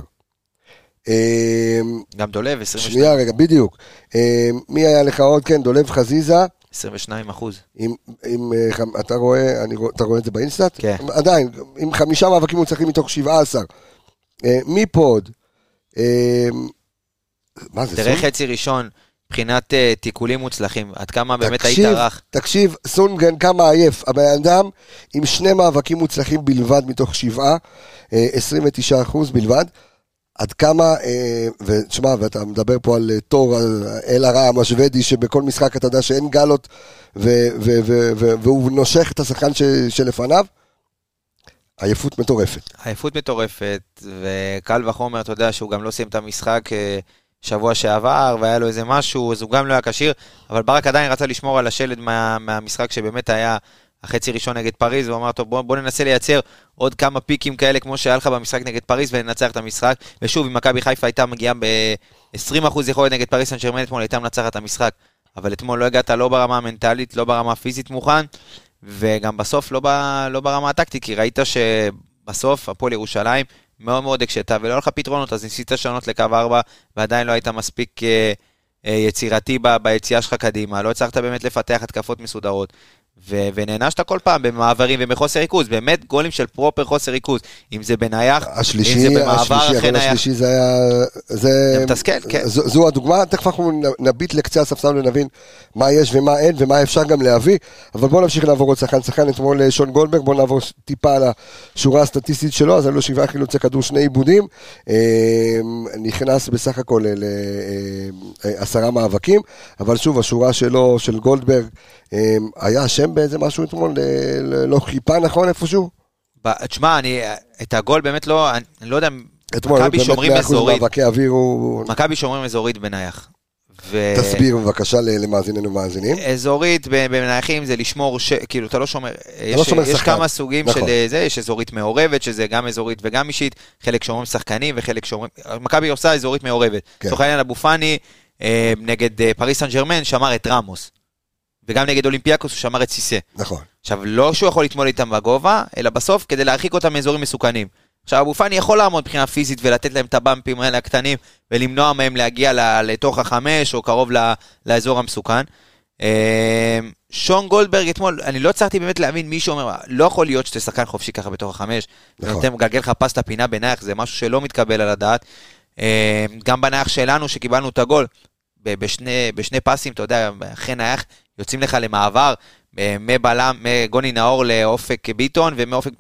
אמ, גם דולב, 22, שנייה רגע, בדיוק. אמ, מי היה לך עוד? כן, דולב חזיזה. 22 אחוז. עם, אה, אתה רואה, אני, אתה רואה את זה באינסטאט? כן. עדיין, עם חמישה מאבקים מוצלחים מתוך 17. אה, מי פה עוד? אה, מה זה, תראה? חצי ראשון, מבחינת אה, תיקולים מוצלחים, עד כמה באמת היית תקשיב, רך. תקשיב, סונגרן כמה עייף. הבן אדם עם שני מאבקים מוצלחים בלבד מתוך שבעה, אה, 29 אחוז בלבד. עד כמה, אה, ותשמע, ואתה מדבר פה על אה, תור, על אל הרעם השוודי, שבכל משחק אתה יודע שאין גלות, ו- ו- ו- והוא נושך את השחקן שלפניו, עייפות מטורפת. עייפות מטורפת, וקל וחומר, אתה יודע שהוא גם לא סיים את המשחק אה, שבוע שעבר, והיה לו איזה משהו, אז הוא גם לא היה כשיר, אבל ברק עדיין רצה לשמור על השלד מה, מהמשחק שבאמת היה החצי ראשון נגד פריז, הוא אמר, טוב, בוא, בוא ננסה לייצר עוד כמה פיקים כאלה כמו שהיה לך במשחק נגד פריז וננצח את המשחק. ושוב, אם מכבי חיפה הייתה מגיעה ב-20% יכולת נגד פריז סן ג'רמן אתמול, הייתה מנצחת את המשחק. אבל אתמול לא הגעת לא ברמה המנטלית, לא ברמה הפיזית מוכן, וגם בסוף לא, ב, לא ברמה הטקטית, כי ראית שבסוף הפועל ירושלים מאוד מאוד הקשתה, ולא היה לך פתרונות, אז ניסית לשנות לקו 4, ועדיין לא היית מספיק אה, אה, יצירתי ב, ביציאה שלך קדימה, לא הצלחת באמת לפתח התקפות מסודרות. ו- ונענשת כל פעם במעברים ומחוסר ריכוז, באמת גולים של פרופר חוסר ריכוז, אם זה בנייח, אם השלישי, זה במעבר השלישי, הגול נייח. השלישי זה היה... זה, זה מתסכל, כן. זו, זו הדוגמה, תכף אנחנו נביט לקצה הספסל ונבין מה יש ומה אין ומה אפשר גם להביא, אבל בואו נמשיך לעבור עוד שחקן שחקן, אתמול אה, שון גולדברג, בואו נעבור טיפה על השורה הסטטיסטית שלו, אז היו לו שבעה חילוצי כדור, שני עיבודים, אה, נכנס בסך הכל לעשרה מאבקים, אבל שוב, השורה שלו, של גולדברג, אה, היה אשם באיזה משהו אתמול, אה, לא חיפה נכון איפשהו? תשמע, אני, את הגול באמת לא, אני, לא יודע, מכבי שומרים 100% אזורית, מאבקי אוויר הוא... מכבי שומרים אזורית בנייח. ו... תסביר בבקשה למאזיננו ומאזינים. אזורית ב- בנייחים זה לשמור, ש... כאילו אתה לא שומר, יש, לא שומר יש שחקן. כמה סוגים נכון. של אה, זה, יש אזורית מעורבת, שזה גם אזורית וגם אישית, חלק שומרים שחקנים וחלק שומרים, מכבי עושה אזורית מעורבת. כן. לצורך העניין אבו פאני אה, נגד אה, פריס סן ג'רמן שמר את רמוס, וגם נגד אולימפיאקוס הוא שמר את סיסה. נכון. עכשיו, לא שהוא יכול להתמודד איתם בגובה, אלא בסוף כדי להרחיק אותם מאזורים מסוכנים. עכשיו, אבו פאני יכול לעמוד מבחינה פיזית ולתת להם את הבמפים האלה הקטנים, ולמנוע מהם להגיע לתוך החמש, או קרוב לאזור המסוכן. אה, שון גולדברג אתמול, אני לא הצלחתי באמת להבין, מישהו אומר, לא יכול להיות שאתה שחקן חופשי ככה בתוך החמש, נכון. ונותן מגלגל לך פס לפינה בנייח, זה משהו שלא מתקבל על הדעת. אה, גם בנייח שלנו, שקיבלנו את הגול, בשני, בשני פסים, אתה יודע, אחרי נייח, יוצאים לך למעבר, אה, מבלם, מגוני נאור לאופק ביטון, ומאופק,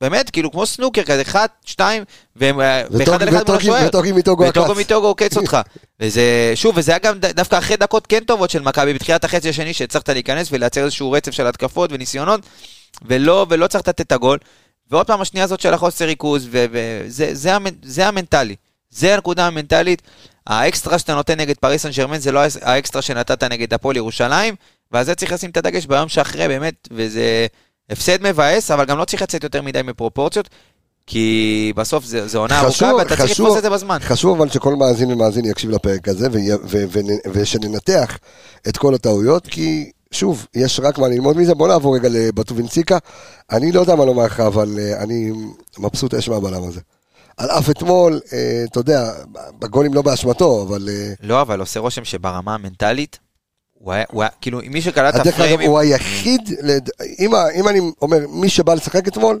באמת, כאילו כמו סנוקר כזה, אחד, שתיים, והם אה, באחד על אחד מול השוער. וטוגי וטוגו עקץ. מיטוגו עוקץ אותך. וזה, שוב, וזה היה גם דווקא אחרי דקות כן טובות של מכבי בתחילת החצי השני, שהצלחת להיכנס ולייצר איזשהו רצף של התקפות וניסיונות, ולא, ולא צריך לתת את הגול. ועוד פעם השנייה הזאת של החוסר ריכוז, וזה זה, זה המנטלי. זה הנקודה המנטלית. האקסטרה שאתה נותן נגד פריס סן ג'רמן זה לא האקסטרה שנתת נגד הפועל ירושלים, ועל זה צריך לשים את הדגש ביום שאחרי, באמת, וזה הפסד מבאס, אבל גם לא צריך לצאת יותר מדי מפרופורציות, כי בסוף זה, זה עונה חשוב, ארוכה, ואתה צריך. לתפוס את זה בזמן. חשוב אבל שכל מאזין ומאזין יקשיב לפרק הזה ושננתח את כל הטעויות, כי שוב, יש רק מה ללמוד מזה. בוא נעבור רגע לבטובינציקה. אני לא יודע מה לומר לך, אבל אה, אני מבסוט אש מהבלם הזה. על אף אתמול, אה, אתה יודע, בגולים לא באשמתו, אבל אה, לא, אבל עושה רושם שברמה המנטלית, הוא היה, הוא היה כאילו, מי שקלט את הפריימים, הוא היחיד, לד- אם אם אני אומר, מי שבא לשחק אתמול.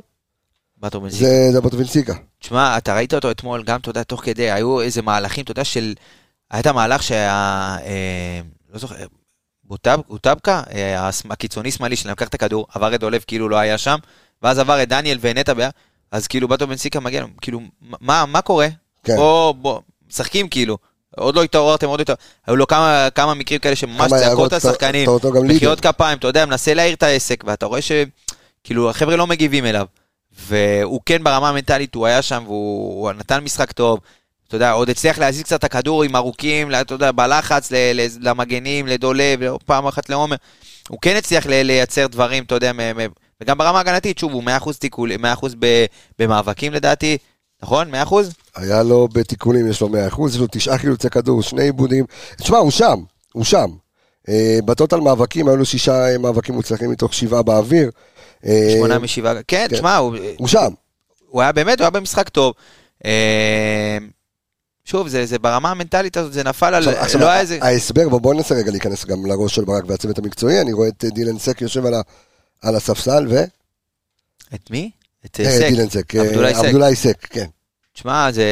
זה זה בטובינציקה. תשמע, אתה ראית אותו אתמול, גם, אתה יודע, תוך כדי, היו איזה מהלכים, אתה יודע, של... היה את המהלך שהיה, אה, לא זוכר, בוטב- בוטבקה, אה, הקיצוני שמאלי שלהם, לקח את הכדור, עבר את דולב כאילו לא היה שם, ואז עבר את דניאל ונטע, אז כאילו בטו בן סיקה מגיע, כאילו, מה, מה קורה? כן. בוא, בוא, משחקים כאילו. עוד לא התעוררתם, עוד לא התעוררתם. היו לו כמה, כמה מקרים כאלה שממש צעקות על שחקנים. מחיאות כפיים, אתה יודע, מנסה להעיר את העסק, ואתה רואה שכאילו החבר'ה לא מגיבים אליו. והוא כן ברמה המנטלית, הוא היה שם והוא הוא נתן משחק טוב. אתה יודע, עוד הצליח להזיז קצת את הכדור עם ארוכים, אתה יודע, בלחץ ל- ל- למגנים, לדולב, פעם אחת לעומר. הוא כן הצליח ל- לייצר דברים, אתה יודע, מ- מ- וגם ברמה ההגנתית, שוב, הוא 100% תיקול, 100% ב- במאבקים לדעתי, נכון? 100%? היה לו בתיקונים, יש לו 100%, יש לו תשעה חילוצי כדור, שני עיבודים. תשמע, הוא שם, הוא שם. אה, בטוטל מאבקים, היו לו שישה אה, מאבקים מוצלחים מתוך שבעה באוויר. אה, שמונה משבעה, כן, כן. תשמע, הוא- הוא שם. הוא היה באמת, הוא היה במשחק טוב. שוב, זה, זה ברמה המנטלית הזאת, זה נפל על... עכשיו, עכשיו, לא היה איזה... ההסבר, בוא, בוא ננסה רגע להיכנס גם לראש של ברק והצוות המקצועי, אני רואה את דילן סק יושב על, ה, על הספסל, ו... את מי? את אה, סק. דילן סק, אה, עבדולאי סק. כן. תשמע, זה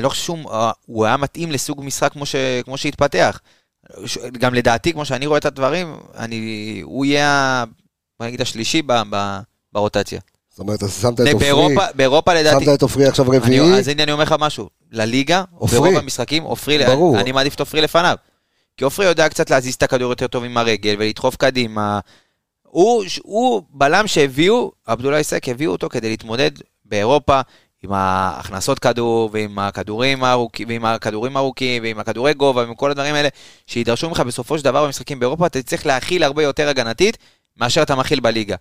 לא חושב שהוא... הוא היה מתאים לסוג משחק כמו, ש, כמו שהתפתח. גם לדעתי, כמו שאני רואה את הדברים, אני, הוא יהיה, בוא נגיד, השלישי ב, ב, ברוטציה. זאת אומרת, אתה שמת את עופרי, באירופה, באירופה לדעתי... שמת את עופרי עכשיו אני, רביעי, אז הנה אני אומר לך משהו, לליגה. ברוב המשחקים, עופרי. אני, אני מעדיף את עופרי לפניו. כי עופרי יודע קצת להזיז את הכדור יותר טוב עם הרגל ולדחוף קדימה. הוא, הוא בלם שהביאו, עבדולאי סק, הביאו אותו כדי להתמודד באירופה עם ההכנסות כדור ועם הכדורים הארוכים, ועם הכדורים הארוכים ועם הכדורי גובה ועם כל הדברים האלה שידרשו ממך בסופו של דבר במשחקים באירופה, אתה צריך להכיל הרבה יותר הגנתית מאשר אתה מכיל בליגה.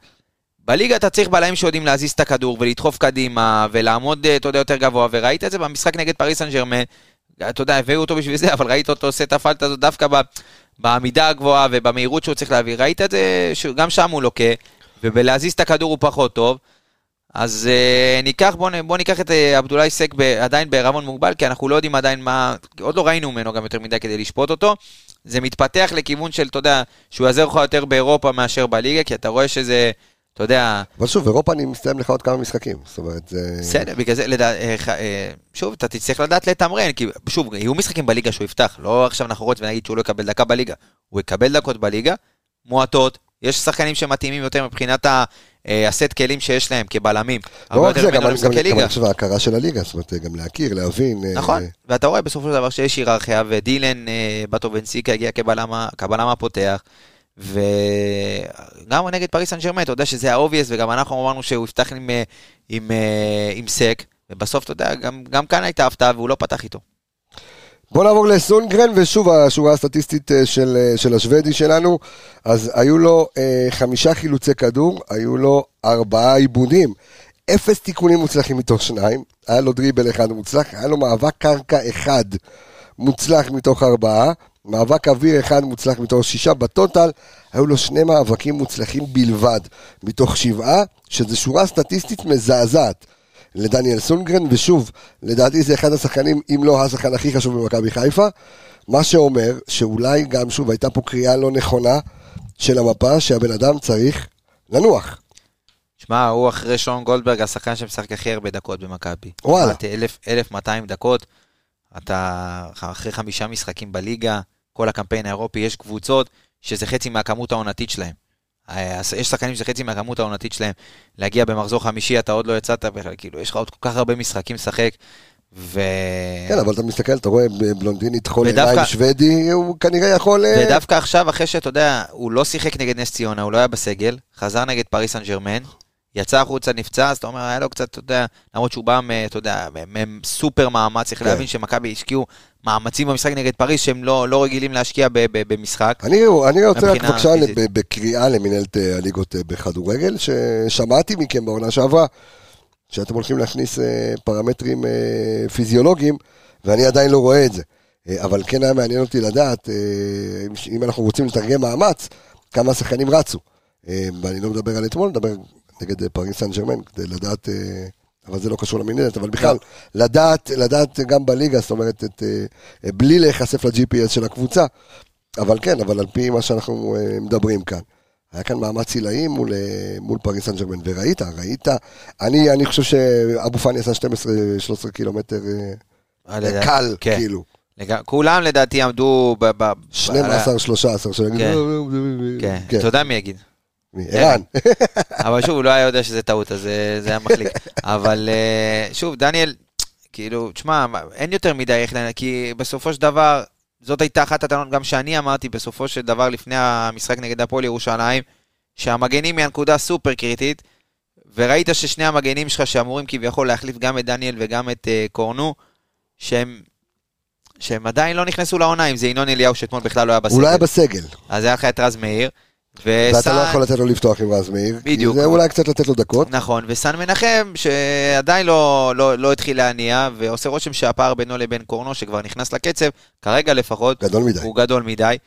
בליגה אתה צריך בלמים שיודעים להזיז את הכדור ולדחוף קדימה ולעמוד, אה, אתה יודע, יותר גבוה, וראית את זה במשחק נגד פריס סן ג'רמן. אתה יודע, הביאו אותו בשביל זה, אבל ראית אותו עושה את הפלטה הזאת דווקא ב, בעמידה הגבוהה ובמהירות שהוא צריך להביא. ראית את זה, שגם שם הוא לוקה, ובלהזיז את הכדור הוא פחות טוב. אז אה, ניקח, בוא, בוא ניקח את אה, עבדולאי סק ב, עדיין בערבון מוגבל, כי אנחנו לא יודעים עדיין מה, עוד לא ראינו ממנו גם יותר מדי כדי לשפוט אותו. זה מתפתח לכיוון של, אתה יודע, שהוא יעזר לך יותר באירופה מאשר בליגה, כי אתה רואה שזה, אתה יודע, אבל שוב, אירופה אני מסתיים לך עוד כמה משחקים, זאת אומרת, זה... בסדר, בגלל זה, לדע... אה, אה, שוב, אתה תצטרך לדעת לתמרן, כי שוב, יהיו משחקים בליגה שהוא יפתח, לא עכשיו אנחנו רואים ונגיד שהוא לא יקבל דקה בליגה, הוא יקבל דקות בליגה, מועטות, יש שחקנים שמתאימים יותר מבחינת ה- אה, הסט כלים שיש להם כבלמים, לא רק זה, גם. אני חושב ההכרה של הליגה, זאת אומרת, גם להכיר, להבין. נכון, ואתה רואה בסופו של דבר שיש היררכיה, ודילן אה, בטו בנסיקה הגיע כבלם הפותח, וגם נגד פריס סן ג'רמן, אתה יודע שזה ה-obvious, וגם אנחנו אמרנו שהוא יפתח עם, אה, עם, אה, עם סק, ובסוף, אתה יודע, גם, גם כאן הייתה הפתעה והוא לא פתח איתו. בוא נעבור לסונגרן, ושוב השורה הסטטיסטית אה, של, של השוודי שלנו. אז היו לו אה, חמישה חילוצי כדור, היו לו ארבעה עיבודים. אפס תיקונים מוצלחים מתוך שניים, היה לו דריבל אחד מוצלח, היה לו מאבק קרקע אחד מוצלח מתוך ארבעה, מאבק אוויר אחד מוצלח מתוך שישה, בטוטל היו לו שני מאבקים מוצלחים בלבד מתוך שבעה, שזו שורה סטטיסטית מזעזעת. לדניאל סונגרן, ושוב, לדעתי זה אחד השחקנים, אם לא השחקן הכי חשוב במכבי חיפה, מה שאומר שאולי גם, שוב, הייתה פה קריאה לא נכונה של המפה, שהבן אדם צריך לנוח. שמע, הוא אחרי שון גולדברג, השחקן שמשחק הכי הרבה דקות במכבי. וואלה. כמעט אלף- 1,200 דקות, אתה אחרי חמישה משחקים בליגה, כל הקמפיין האירופי, יש קבוצות שזה חצי מהכמות העונתית שלהם. אה, יש שחקנים שזה חצי מהכמות העונתית שלהם. להגיע במחזור חמישי, אתה עוד לא יצאת בכלל, כאילו, יש לך עוד כל כך הרבה משחקים לשחק, ו... כן, אבל אתה מסתכל, אתה רואה בלונדינית חול ודווקא- עיניים שוודי, הוא כנראה יכול... אה, ודווקא עכשיו, אחרי שאתה יודע, הוא לא שיחק נגד נס ציונה, הוא לא היה בסגל, חזר נגד פריס סן ג'רמן, יצא החוצה, נפצע, אז אתה אומר, היה לו קצת, אתה יודע, למרות שהוא בא, אתה יודע, מ- סופר מאמץ, צריך כן. להבין שמכבי השקיעו מאמצים במשחק נגד פריז שהם לא לא רגילים להשקיע ב- ב- במשחק. אני, אני רוצה רק בבקשה בקריאה למנהלת אה, הליגות אה, בכדורגל, ששמעתי מכם בעונה שעברה, שאתם הולכים להכניס אה, פרמטרים פיזיולוגיים, ואני עדיין לא רואה את זה. אבל כן היה מעניין אותי לדעת, אם- אנחנו רוצים לתרגם מאמץ, כמה שחקנים רצו. ואני לא מדבר על אתמול, מדבר נגד פריס סן ג'רמן, כדי לדעת, אבל זה לא קשור למנהלת, אבל בכלל, לדעת, לדעת גם בליגה, זאת אומרת, את, אה, בלי להיחשף ל-GPS של הקבוצה, אבל כן, אבל על פי מה שאנחנו אה, מדברים כאן. היה כאן מאמץ עילאי מול, אה, מול פריס סן ג'רמן, וראית, ראית, אני, אני חושב שאבו פאני עשה 12-13 קילומטר קל, כן. כאילו. לג- כולם לדעתי עמדו ב... ב- ב- 12-13, שנגיד, כן. כן, כן, אתה יודע מי יגיד. ערן, אבל שוב, הוא לא היה יודע שזה טעות, אז זה- זה היה מחליק. אבל אה, שוב, דניאל, כאילו, תשמע, אין יותר מדי איך, לנ- כי בסופו של דבר, זאת הייתה אחת הטענות גם שאני אמרתי בסופו של דבר לפני המשחק נגד הפועל ירושלים, שהמגנים היא הנקודה סופר קריטית, וראית ששני המגנים שלך שאמורים כביכול להחליף גם את דניאל וגם את uh, קורנו, שהם... שהם עדיין לא נכנסו לעונה, אם זה ינון אליהו שאתמול בכלל לא היה בסגל. הוא לא היה בסגל, אז היה לך את רז מאיר. ואתה לא יכול לתת לו לפתוח עם רז מאיר. כי בדיוק. זה אולי קצת לתת לו דקות. נכון, וסן מנחם, שעדיין לא, לא, לא התחיל להניע, ועושה רושם שהפער בינו לבין קורנו, שכבר נכנס לקצב, כרגע לפחות, גדול מדי. הוא גדול מדי.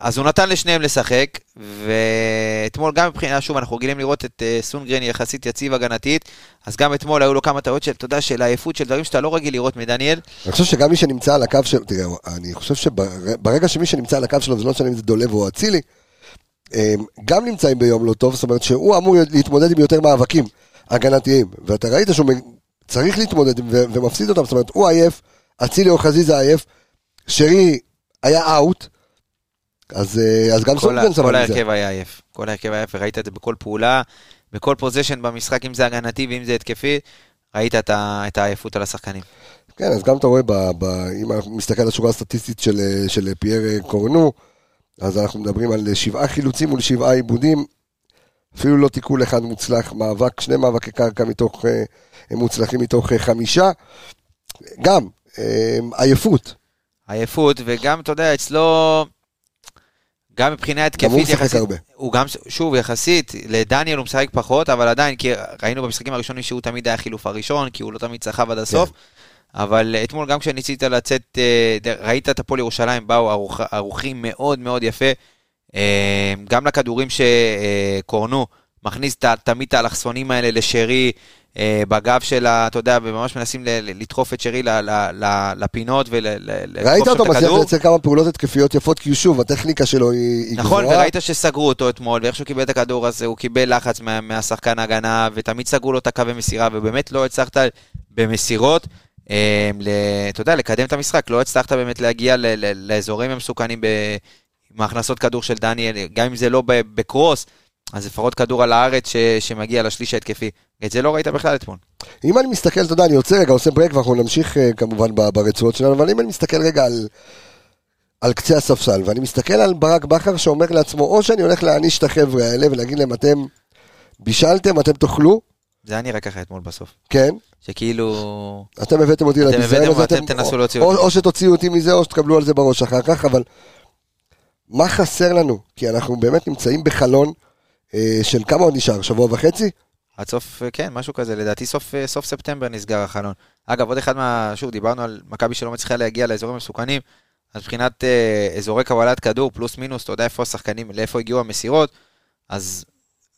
אז הוא נתן לשניהם לשחק, ואתמול גם מבחינה, שוב, אנחנו רגילים לראות את uh, סונגרן יחסית יציב הגנתית, אז גם אתמול היו לו כמה טעויות של, אתה יודע, של עייפות, של דברים שאתה לא רגיל לראות מדניאל. אני חושב שגם מי שנמצא על הקו של... תראה, אני חושב שברגע שמי שנמצא על הקו שלו, זה לא משנה אם זה דולב או אצילי, גם נמצאים ביום לא טוב, זאת אומרת שהוא אמור להתמודד עם יותר מאבקים הגנתיים, ואתה ראית שהוא צריך להתמודד ומפסיד אותם, זאת אומרת, הוא עייף, אצילי או חזיזה עייף, שרי היה out, אז, אה, אז גם כל, סונדגרן סבל כל מזה. ההרכב היה עייף. כל ההרכב היה עייף, וראית את זה בכל פעולה, בכל position במשחק, אם זה הגנתי ואם זה התקפי, ראית את, העייפות על השחקנים. כן, אז גם אתה רואה, ב, ב, אם אנחנו מסתכל על השורה הסטטיסטית של, אה, של פייר אה, קורנו, אז אנחנו מדברים על אה, שבעה חילוצים מול שבעה עיבודים, אפילו לא תיקול אחד מוצלח, מאבק, שני מאבקי קרקע מתוך, אה, מוצלחים מתוך אה, חמישה. גם, עייפות, עייפות, וגם, אתה יודע, אצלו, גם מבחינה גם הוא התקפית משחק יחסית, הרבה. הוא גם, שוב, יחסית, לדניאל הוא משחק פחות, אבל עדיין, כי ראינו במשחקים הראשונים שהוא תמיד היה חילוף הראשון, כי הוא לא תמיד סחב עד הסוף. כן. אבל אתמול גם כשניסית לצאת, אה, ראית את הפועל ירושלים, באו ערוך, ערוכים מאוד מאוד יפה. אה, גם לכדורים שקורנו, מכניס תמיד את האלכסונים האלה לשרי, אה, בגב שלה, אתה יודע, וממש מנסים לדחוף את שרי לפינות ולדחוף ראית שם אותו את מצליח הכדור. לייצר כמה פעולות התקפיות יפות, כי שוב, הטכניקה שלו היא, נכון, גבוהה. וראית שסגרו אותו אתמול, ואיך שהוא קיבל את הכדור הזה, הוא קיבל לחץ מה, מהשחקן ההגנה, ותמיד סגרו לו את הקווי מסירה, ובאמת לא הצלחת במסירות, אה, אתה יודע, לקדם את המשחק, לא הצלחת באמת להגיע לאזורים המסוכנים עם ההכנסות כדור של דניאל, גם אם זה לא בקרוס, אז לפחות כדור על הארץ ש, שמגיע לשליש ההתקפי. את זה לא ראית בכלל אתמול. אם אני מסתכל, אתה יודע, אני יוצא רגע, עושה break, ואנחנו נמשיך אה, כמובן ברצועות שלנו, אבל אם אני מסתכל רגע על, על קצה הספסל, ואני מסתכל על ברק בכר שאומר לעצמו, או שאני הולך להעניש את החבר'ה האלה ולהגיד להם, אתם בישלתם, אתם תאכלו, זה היה נראה ככה אתמול בסוף. כן, שכאילו... אתם הבאתם אותי לביזיון הזה, אתם תנסו להוציא או, אותי. או שתוציאו אותי מזה, או שתקבלו על זה בראש אחר כך, אבל מה חסר לנו? כי אנחנו באמת נמצאים בחלון אה, של כמה עוד נשאר? שבוע וחצי? עד סוף, כן, משהו כזה, לדעתי סוף, סוף ספטמבר נסגר החלון. אגב, עוד אחד מה... שוב, דיברנו על מכבי שלא מצליחה להגיע לאזורים המסוכנים, אז מבחינת אה, אזורי קבלת כדור, פלוס מינוס, אתה יודע איפה השחקנים, לאיפה הגיעו המסירות, אז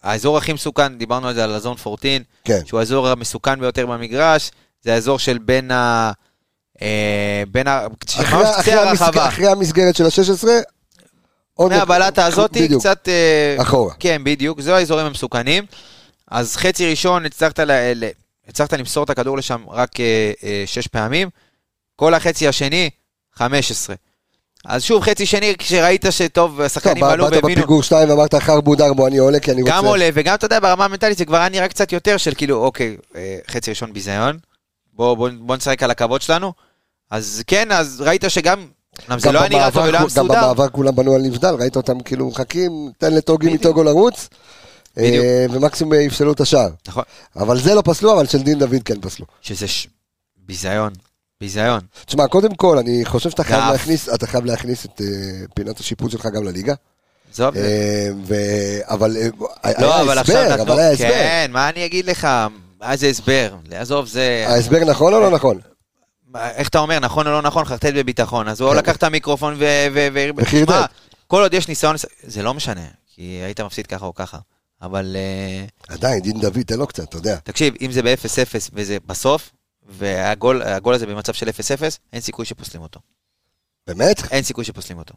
האזור הכי מסוכן, דיברנו על זה, על הזון 14, כן. שהוא האזור המסוכן ביותר במגרש, זה האזור של בין ה... אה, בין ה... אחרי, אחרי, המסג... אחרי המסגרת של ה-16, עוד... מהבלטה הזאת, בדיוק, קצת... אה, אחורה. כן, בדיוק, זה האזורים המסוכנים. אז חצי ראשון הצלחת, ל... ל... הצלחת למסור את הכדור לשם רק אה, אה, שש פעמים, כל החצי השני, 15. אז שוב, חצי שני, כשראית שטוב, טוב, השחקנים עלו באת והבינו, בפיגור 2 ואמרת חרבו דרבו, אני עולה כי אני רוצה... גם עולה, וגם, אתה יודע, ברמה המנטלית זה כבר היה נראה קצת יותר של כאילו, אוקיי, אה, חצי ראשון ביזיון, בוא, בוא, בוא נשחק על הכבוד שלנו. אז כן, אז ראית שגם, אמנם זה גם לא היה נראה טוב ולא היה כו- גם מסודר, במעבר כולם בנו על נבדל, ראית אותם כאילו מחכים, תן לטוגי. מטוגו לרוץ, בדיוק. אה, ומקסימום יפסלו את השער. נכון. אבל זה לא פסלו, אבל של דין דוד כן פסלו. שזה ש... ביזיון, ביזיון. תשמע, קודם כל, אני חושב שאתה חייב. להכניס, אתה חייב להכניס את אה, פינת השיפוט שלך גם לליגה. עזוב. אה, ו- אבל אה, היה לא, אבל עכשיו הסבר, נתנו... אבל היה הסבר. כן, מה אני אגיד לך? מה זה הסבר? עזוב, זה... ההסבר נכון או לא נכון? איך אתה אומר, נכון או לא נכון, חרטט בביטחון. אז הוא כן. לקח את המיקרופון ו... ו- ו- וחרטט. כל עוד יש ניסיון... זה לא משנה, כי היית מפסיד ככה או ככה. אבל עדיין, דין דוד, תן לו קצת, אתה יודע. תקשיב, אם זה ב-0-0 וזה בסוף, והגול הגול הזה במצב של 0-0, אין סיכוי שפוסלים אותו. באמת? אין סיכוי שפוסלים אותו.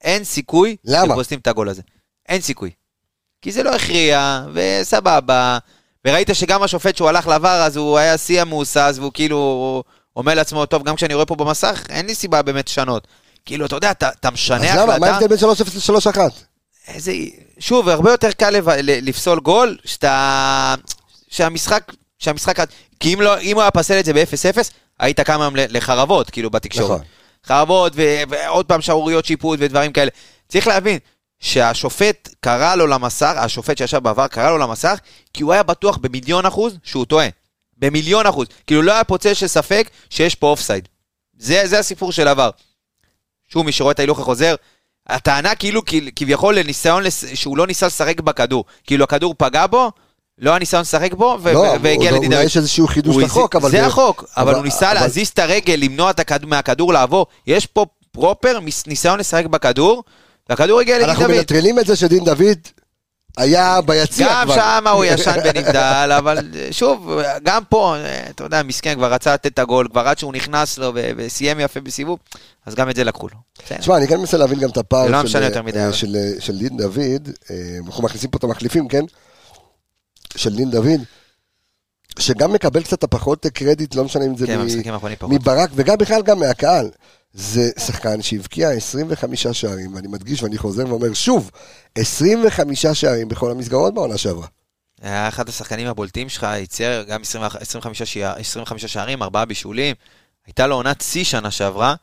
אין סיכוי למה? שפוסלים את הגול הזה. אין סיכוי. כי זה לא הכריע, וסבבה. וראית שגם השופט שהוא הלך לעבר, אז הוא היה שיא המהוסס, והוא כאילו אומר לעצמו, טוב, גם כשאני רואה פה במסך, אין לי סיבה באמת לשנות. כאילו, אתה יודע, אתה, אתה אז משנה למה? מה החלטה, ההבדל בין 3-0 ל-3-1? איזה... שוב, הרבה יותר קל לפסול גול, שאתה... שהמשחק... שהמשחק... כי אם, לא, אם הוא היה פסל את זה ב-0-0, היית קם היום לחרבות, כאילו, בתקשורת. נכון. חרבות, ו- ועוד פעם שערוריות שיפוט ודברים כאלה. צריך להבין שהשופט קרא לו למסך, השופט שישב בעבר קרא לו למסך, כי הוא היה בטוח במיליון אחוז שהוא טועה. במיליון אחוז. כאילו לא היה פוצע של ספק שיש פה אופסייד. זה, זה הסיפור של עבר. שוב, מי שרואה את ההילוך החוזר, הטענה כאילו, כביכול לניסיון לס... שהוא לא ניסה לשחק בכדור. כאילו הכדור פגע בו, לא היה ניסיון לשחק בו, לא, והגיע עוד- לדין אולי. יש איזשהו חידוש הוא לחוק, הזיז- אבל... זה החוק, אבל אבל- הוא ניסה אבל- להזיז את הרגל, למנוע את הכד- מהכדור לעבור. יש פה פרופר ניסיון לשחק בכדור, והכדור הגיע לדין אנחנו דוד. מנטרלים את זה שדין דוד היה ביציע גם כבר. שם הוא ישן ונבדל, אבל שוב, גם פה, אתה יודע, מסכן, כבר רצה לתת את הגול, כבר עד שהוא נכנס לו וסיים יפה בסיבוב, אז גם את זה לקחו לו. תשמע, אני כן מנסה להבין גם את הפער לא של- אה, אה, של דין דוד, אה, אנחנו מכניסים פה את המחליפים, כן? של דין דוד, שגם מקבל קצת הפחות קרדיט, לא משנה אם זה כן, מ-. מברק, וגם בכלל גם מהקהל. זה שחקן שהבקיע 25 שערים, ואני מדגיש ואני חוזר ואומר שוב, 25 שערים בכל המסגרות בעונה שעברה. היה אחד השחקנים הבולטים שלך, ייצר גם 20 25 שער- 25 שערים, ארבעה בישולים. הייתה לו עונת שיא שנה שעברה.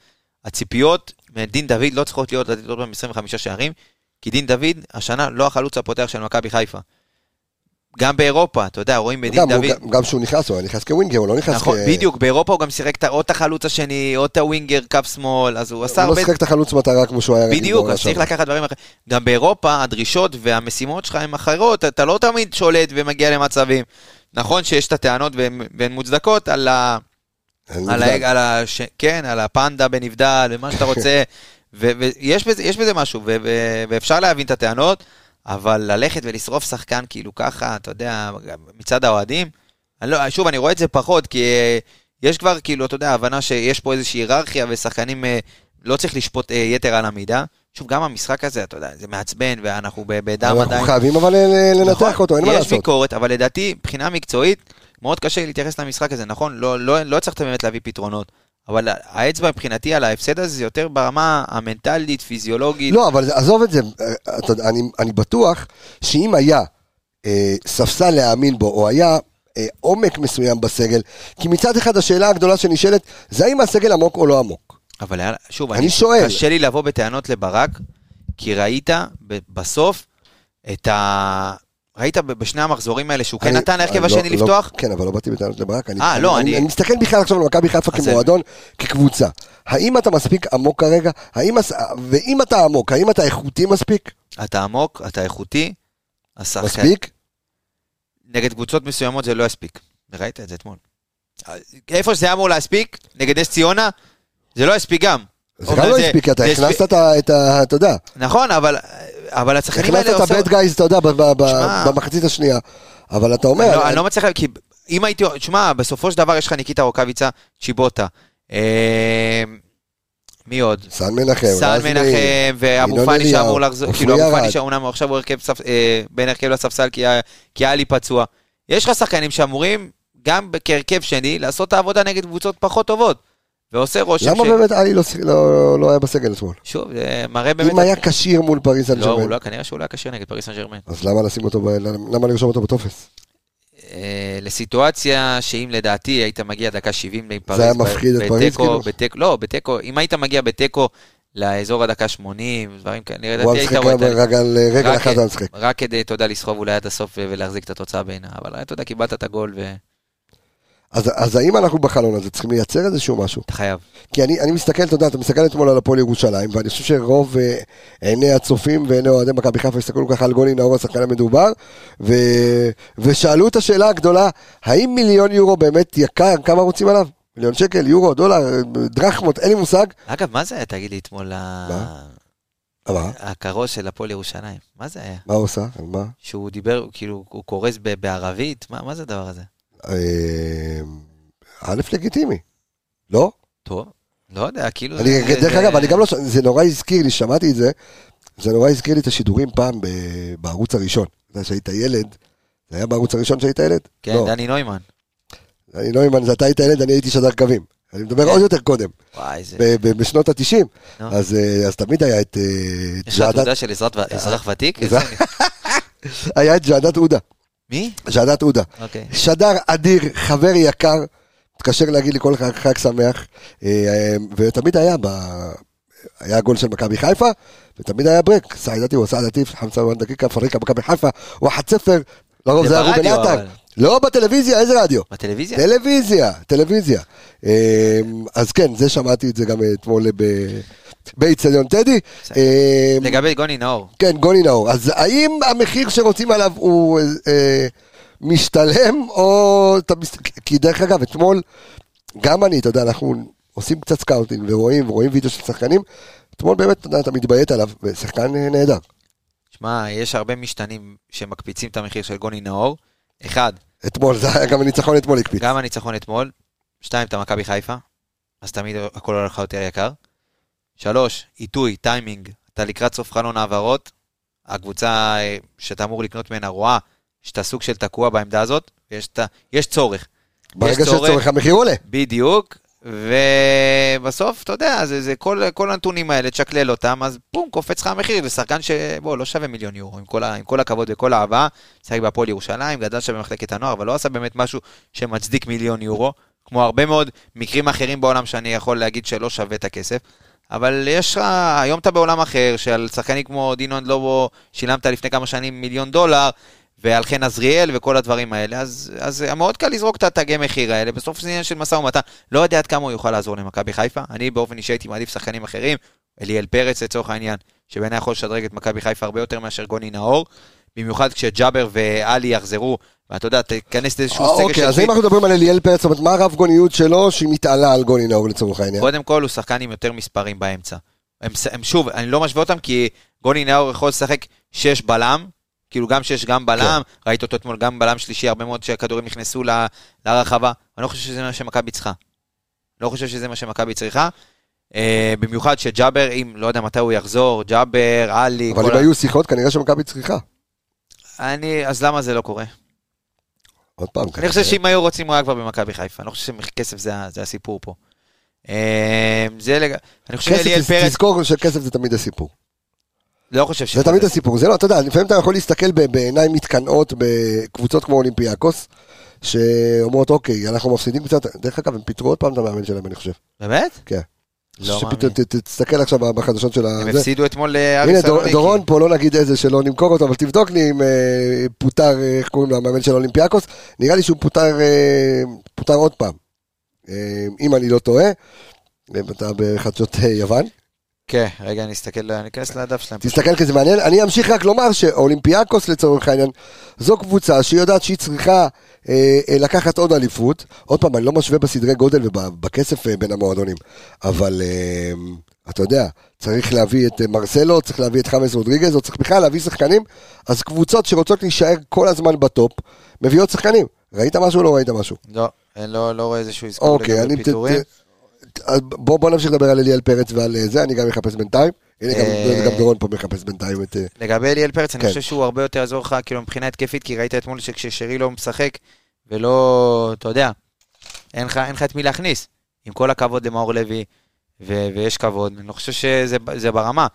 הציפיות מדין דוד לא צריכות להיות לתת עוד פעם 25 שערים, כי דין דוד השנה לא החלוץ הפותח של מכבי חיפה. גם באירופה, אתה יודע, רואים גם, הוא- דוד. גם- כשהוא נכנס, הוא נכנס כווינגר, הוא לא נכנס נכון, כ... בדיוק, באירופה הוא גם שיחק את או את החלוץ השני, או את הווינגר, קו שמאל, אז הוא עשה הוא לא הרבה... שיחק את החלוץ מטרה כמו שהוא היה רגיל בדיוק, אז צריך. לקחת דברים אחרים. גם באירופה הדרישות והמשימות שלך הן אחרות, אתה לא תמיד שולט ומגיע למצבים. נכון שיש את הטענות והן מוצדקות על ה... על. ה... על ה... כן, על הפנדה בנבדל ומה שאתה רוצה, ו- ויש בזה, משהו, ו- ו- ואפשר להבין את הטענות, אבל ללכת ולשרוף שחקן כאילו ככה, אתה יודע, מצד האוהדים, אני לא, שוב, אני רואה את זה פחות, כי אה, יש כבר כאילו, אתה יודע, הבנה שיש פה איזושהי היררכיה, ושחקנים אה, לא צריך לשפוט אה, יתר על המידה. שוב, גם המשחק הזה, אתה יודע, זה מעצבן, ואנחנו בדם אנחנו עדיין. חייבים אבל לנתח נכון, אותו, אין מה יש לעשות. ביקורת, אבל לדעתי, מבחינה מקצועית, מאוד קשה להתייחס למשחק הזה, נכון? לא, לא, לא הצלחת באמת להביא פתרונות. אבל האצבע מבחינתי על ההפסד הזה זה יותר ברמה המנטלית, פיזיולוגית. לא, אבל עזוב את זה, אתה אני, אני בטוח שאם היה אה, ספסל להאמין בו, או היה אה, עומק מסוים בסגל, כי מצד אחד השאלה הגדולה שנשאלת, זה האם הסגל עמוק או לא עמוק. אבל היה, שוב, אני שואל. קשה לי לבוא בטענות לברק, כי ראית בסוף את ה... ראית בשני המחזורים האלה שהוא כן נתן להרכב אני השני לא- לפתוח? לא, כן, אבל לא באתי בטענות לברק. אה, לא, אני, אני- מסתכל בכלל עכשיו על מכבי חיפה כמועדון, כקבוצה. האם אתה מספיק עמוק כרגע? ואם אתה עמוק, האם אתה איכותי מספיק? אתה עמוק, אתה איכותי. מספיק? נגד קבוצות מסוימות זה לא יספיק. ראית את זה אתמול. איפה שזה היה אמור להספיק, נגד נס ציונה, זה לא יספיק גם. זה גם לא הספיק, אתה הכנסת. את ה- אתה יודע, נכון, אבל, אבל השחקנים האלה את ה-bad guys, אתה יודע. במחצית השנייה. אבל אתה אומר... אני לא, לא מצליח, כי אם הייתי, שמע, בסופו של דבר יש לך ניקיטה רוקאביצה, צ'יבוטה. אה, מי עוד? סן מנחם, סן מנחם ואבו פאני שאמור לחזור, כאילו אבו. פאני שאומנם עכשיו הוא הרכב אה, בין הרכב לספסל כי היה לי פצוע. יש לך שחקנים שאמורים, גם כהרכב שני, לעשות את העבודה נגד קבוצות פחות טובות. ועושה רושם למה באמת עלי לא שיח- לא לא היה בסגל אתמול? שוב, זה מראה באמת... אם היה כשיר מול פריס סן לא, ג'רמן, לא, כנראה שהוא לא היה כשיר נגד פריס סן ג'רמן. אז למה לשים אותו, ב- למה לרשום אותו בטופס? אה, לסיטואציה שאם לדעתי היית מגיע דקה 70 לפריז, זה היה מפחיד את פריז, כאילו? בתיקו- לא, בתיקו, אם היית מגיע בתיקו לאזור הדקה 80, דברים כאלה. לדעתי היית רואה רגל אחת הוא היה משחק. רק כדי, אתה יודע, לסחוב אולי עד הסוף ו- ולהחזיק את התוצאה בעינה. אבל אתה יודע, קיבלת את הגול ואתה אז אז האם אנחנו בחלון הזה צריכים לייצר איזשהו משהו? חייב. כי אני, אני מסתכל, אתה יודע, אתה מסתכל אתמול על הפועל ירושלים, ואני חושב שרוב אה, עיני הצופים ועיני אוהדי מכבי חיפה הסתכלו ככה על גולי נאור, השחקן המדובר, ו, ושאלו את השאלה הגדולה, האם מיליון יורו באמת יקר, כמה רוצים עליו? מיליון שקל, יורו, דולר, דרחמות, אין לי מושג. אגב, מה זה היה, תגיד לי, אתמול, מה? מה? הכרוז של הפועל ירושלים? מה זה היה? מה הוא עושה? על מה? שהוא דיבר, כאילו, הוא כורז בערבית? מה מה זה הדבר הזה? אה, א', לגיטימי. לא? טוב, לא יודע, כאילו... אני, זה- דרך זה- אגב, אני גם לא, זה נורא הזכיר לי, שמעתי את זה, זה נורא הזכיר לי את השידורים פעם ב- בערוץ הראשון. אתה יודע, שהיית ילד, זה היה בערוץ הראשון שהיית ילד? כן, לא, דני נוימן. אני לא אימן, אתה היית ילד, אני הייתי שדר קווים. אני מדבר כן. עוד יותר קודם, וואי, זה... בשנות ה-90. נו. אז אה, אז תמיד היה את אה, את יש לך תעודה של אזרח ותיק? זה- היה את ג'עדת עודה, מי? ג'עדת עודה. אוקיי. שדר אדיר, חבר יקר, מתקשר להגיד לי כל חג, חג שמח, אה, ותמיד היה ב... היה גול של מכבי חיפה, ותמיד היה ברק, עטיף, חמסה וואן דקיקה, פריקה מכבי חיפה, וואחד ספר, לרוב זה היה רובן ברדיו, עטר. לא בטלוויזיה, איזה רדיו? בטלוויזיה? טלוויזיה, טלוויזיה. אה, אז כן, זה שמעתי את זה גם אתמול ב- באיצטדיון טדי. אה, לגבי גוני נאור. כן, גוני נאור. אז האם המחיר שרוצים עליו הוא אה, משתלם, או... כי דרך אגב, אתמול, גם אני, אתה יודע, אנחנו עושים קצת סקאוטינג ורואים, ורואים וידאו של שחקנים, אתמול באמת, אתה יודע, אתה מתביית עליו, ושחקן אה, נהדר. שמע, יש הרבה משתנים שמקפיצים את המחיר של גוני נאור. אחד, אתמול, זה היה גם הניצחון אתמול הקפיץ. גם הניצחון אתמול. שתיים, אתה מכבי חיפה. אז תמיד הכל הולך לך יותר יקר. שלוש, עיתוי, טיימינג. אתה לקראת סוף חלון העברות. הקבוצה אה, שאתה אמור לקנות ממנה רואה שאתה סוג של תקוע בעמדה הזאת. ויש את ה- יש צורך. ברגע יש שיש צורך המחיר עולה. בדיוק, ובסוף, אתה יודע, זה, זה כל, כל הנתונים האלה, תשקלל אותם, אז בום, קופץ לך המחיר לשחקן שבוא, לא שווה מיליון יורו, עם כל, ה, עם כל הכבוד וכל האהבה, שיחק בהפועל ירושלים, גדל שם במחלקת הנוער, אבל לא עשה באמת משהו שמצדיק מיליון יורו, כמו הרבה מאוד מקרים אחרים בעולם שאני יכול להגיד שלא שווה את הכסף. אבל יש לך, היום אתה בעולם אחר, שעל שחקנים כמו דינו אנדלובו שילמת לפני כמה שנים מיליון דולר, ועל חן עזריאל וכל הדברים האלה, אז, אז מאוד קל לזרוק את התגי מחיר האלה, בסוף זה עניין של משא ומתן. לא יודע עד כמה הוא יוכל לעזור למכבי חיפה, אני באופן אישי הייתי מעדיף שחקנים אחרים, אליאל פרץ לצורך העניין, שבעיניי יכול לשדרג את מכבי חיפה הרבה יותר מאשר גוני נאור, במיוחד כשג'אבר ואלי יחזרו, ואתה יודע, תיכנס לאיזשהו סגל אוקיי, אז אם אנחנו מדברים על אליאל פרץ, זאת אומרת, מה הרב גוניות שלו שהיא מתעלה על גוני נאור לצורך העניין? קודם כל הוא שחקן עם יותר מספרים באמצע. הם, הם שוב, אני לא משווה אותם כי גוני נאור יכול לשחק שש בלם, כאילו גם שש גם בלם, כן. ראית אותו אתמול גם בלם שלישי, הרבה מאוד שהכדורים נכנסו ל- לרחבה, אני לא חושב שזה מה שמכבי צריכה. לא חושב שזה מה שמכבי צריכה. אה, במיוחד שג'אבר, אם לא יודע מתי הוא יחזור, ג'אבר, עלי, אבל אם ה- היו שיחות, כנראה שמכבי צריכה. אני, אז למה זה לא קורה? עוד פעם. אני חושב שאם היו רוצים הוא היה כבר במכבי חיפה, אני לא חושב שכסף זה, זה הסיפור פה. אה, זה לג... אני חושב שאליאל פרץ, תזכור שכסף זה תמיד הסיפור. לא חושב ש... זה תמיד הסיפור, זה לא, אתה יודע, לפעמים אתה יכול להסתכל בעיניים מתקנאות בקבוצות כמו אולימפיאקוס, שאומרות, אוקיי, אנחנו מפסידים קצת, דרך אגב, הם פיטרו עוד פעם את המאמן שלהם, אני חושב. באמת? כן. לא מאמין. תסתכל עכשיו בחדשות של ה... הם. הפסידו אתמול לאריס הנה, דור- סלוניקי. דורון פה, לא נגיד איזה שלא נמכור אותו, אבל תבדוק לי אם אה, פוטר, אה, איך קוראים לו, המאמן של אולימפיאקוס. נראה לי שהוא פוטר, אה, פוטר עוד פעם, אה, אם אני לא טועה. אה, אתה בחדשות אה, יוון. כן, רגע, אני אסתכל, אני אכנס לדף שלהם. תסתכל כי זה מעניין. אני אמשיך רק לומר שאולימפיאקוס לצורך העניין, זו קבוצה שהיא יודעת שהיא צריכה אה, אה, לקחת עוד אליפות. עוד פעם, אני לא משווה בסדרי גודל ובכסף אה, בין המועדונים, אבל אה, אתה יודע, צריך להביא את אה, מרסלו, צריך להביא את חמאס רודריגז, או צריך בכלל להביא שחקנים. אז קבוצות שרוצות להישאר כל הזמן בטופ, מביאות שחקנים. ראית משהו או לא ראית משהו? לא, אני לא לא רואה איזשהו אזכור אוקיי. לגבי פיטורים. בוא בוא נמשיך לדבר על אליאל פרץ ועל אה, זה, אני גם אחפש בינתיים. הנה, גם- אה, גם דורון פה מחפש בינתיים את... אה, לגבי אליאל פרץ, אני כן. חושב שהוא הרבה יותר יעזור לך, כאילו, מבחינה התקפית, כי ראית אתמול שכששרי לא משחק, ולא, אתה יודע, אין לך את מי להכניס. עם כל הכבוד למאור לוי, ויש כבוד, אני לא חושב שזה זה ברמה.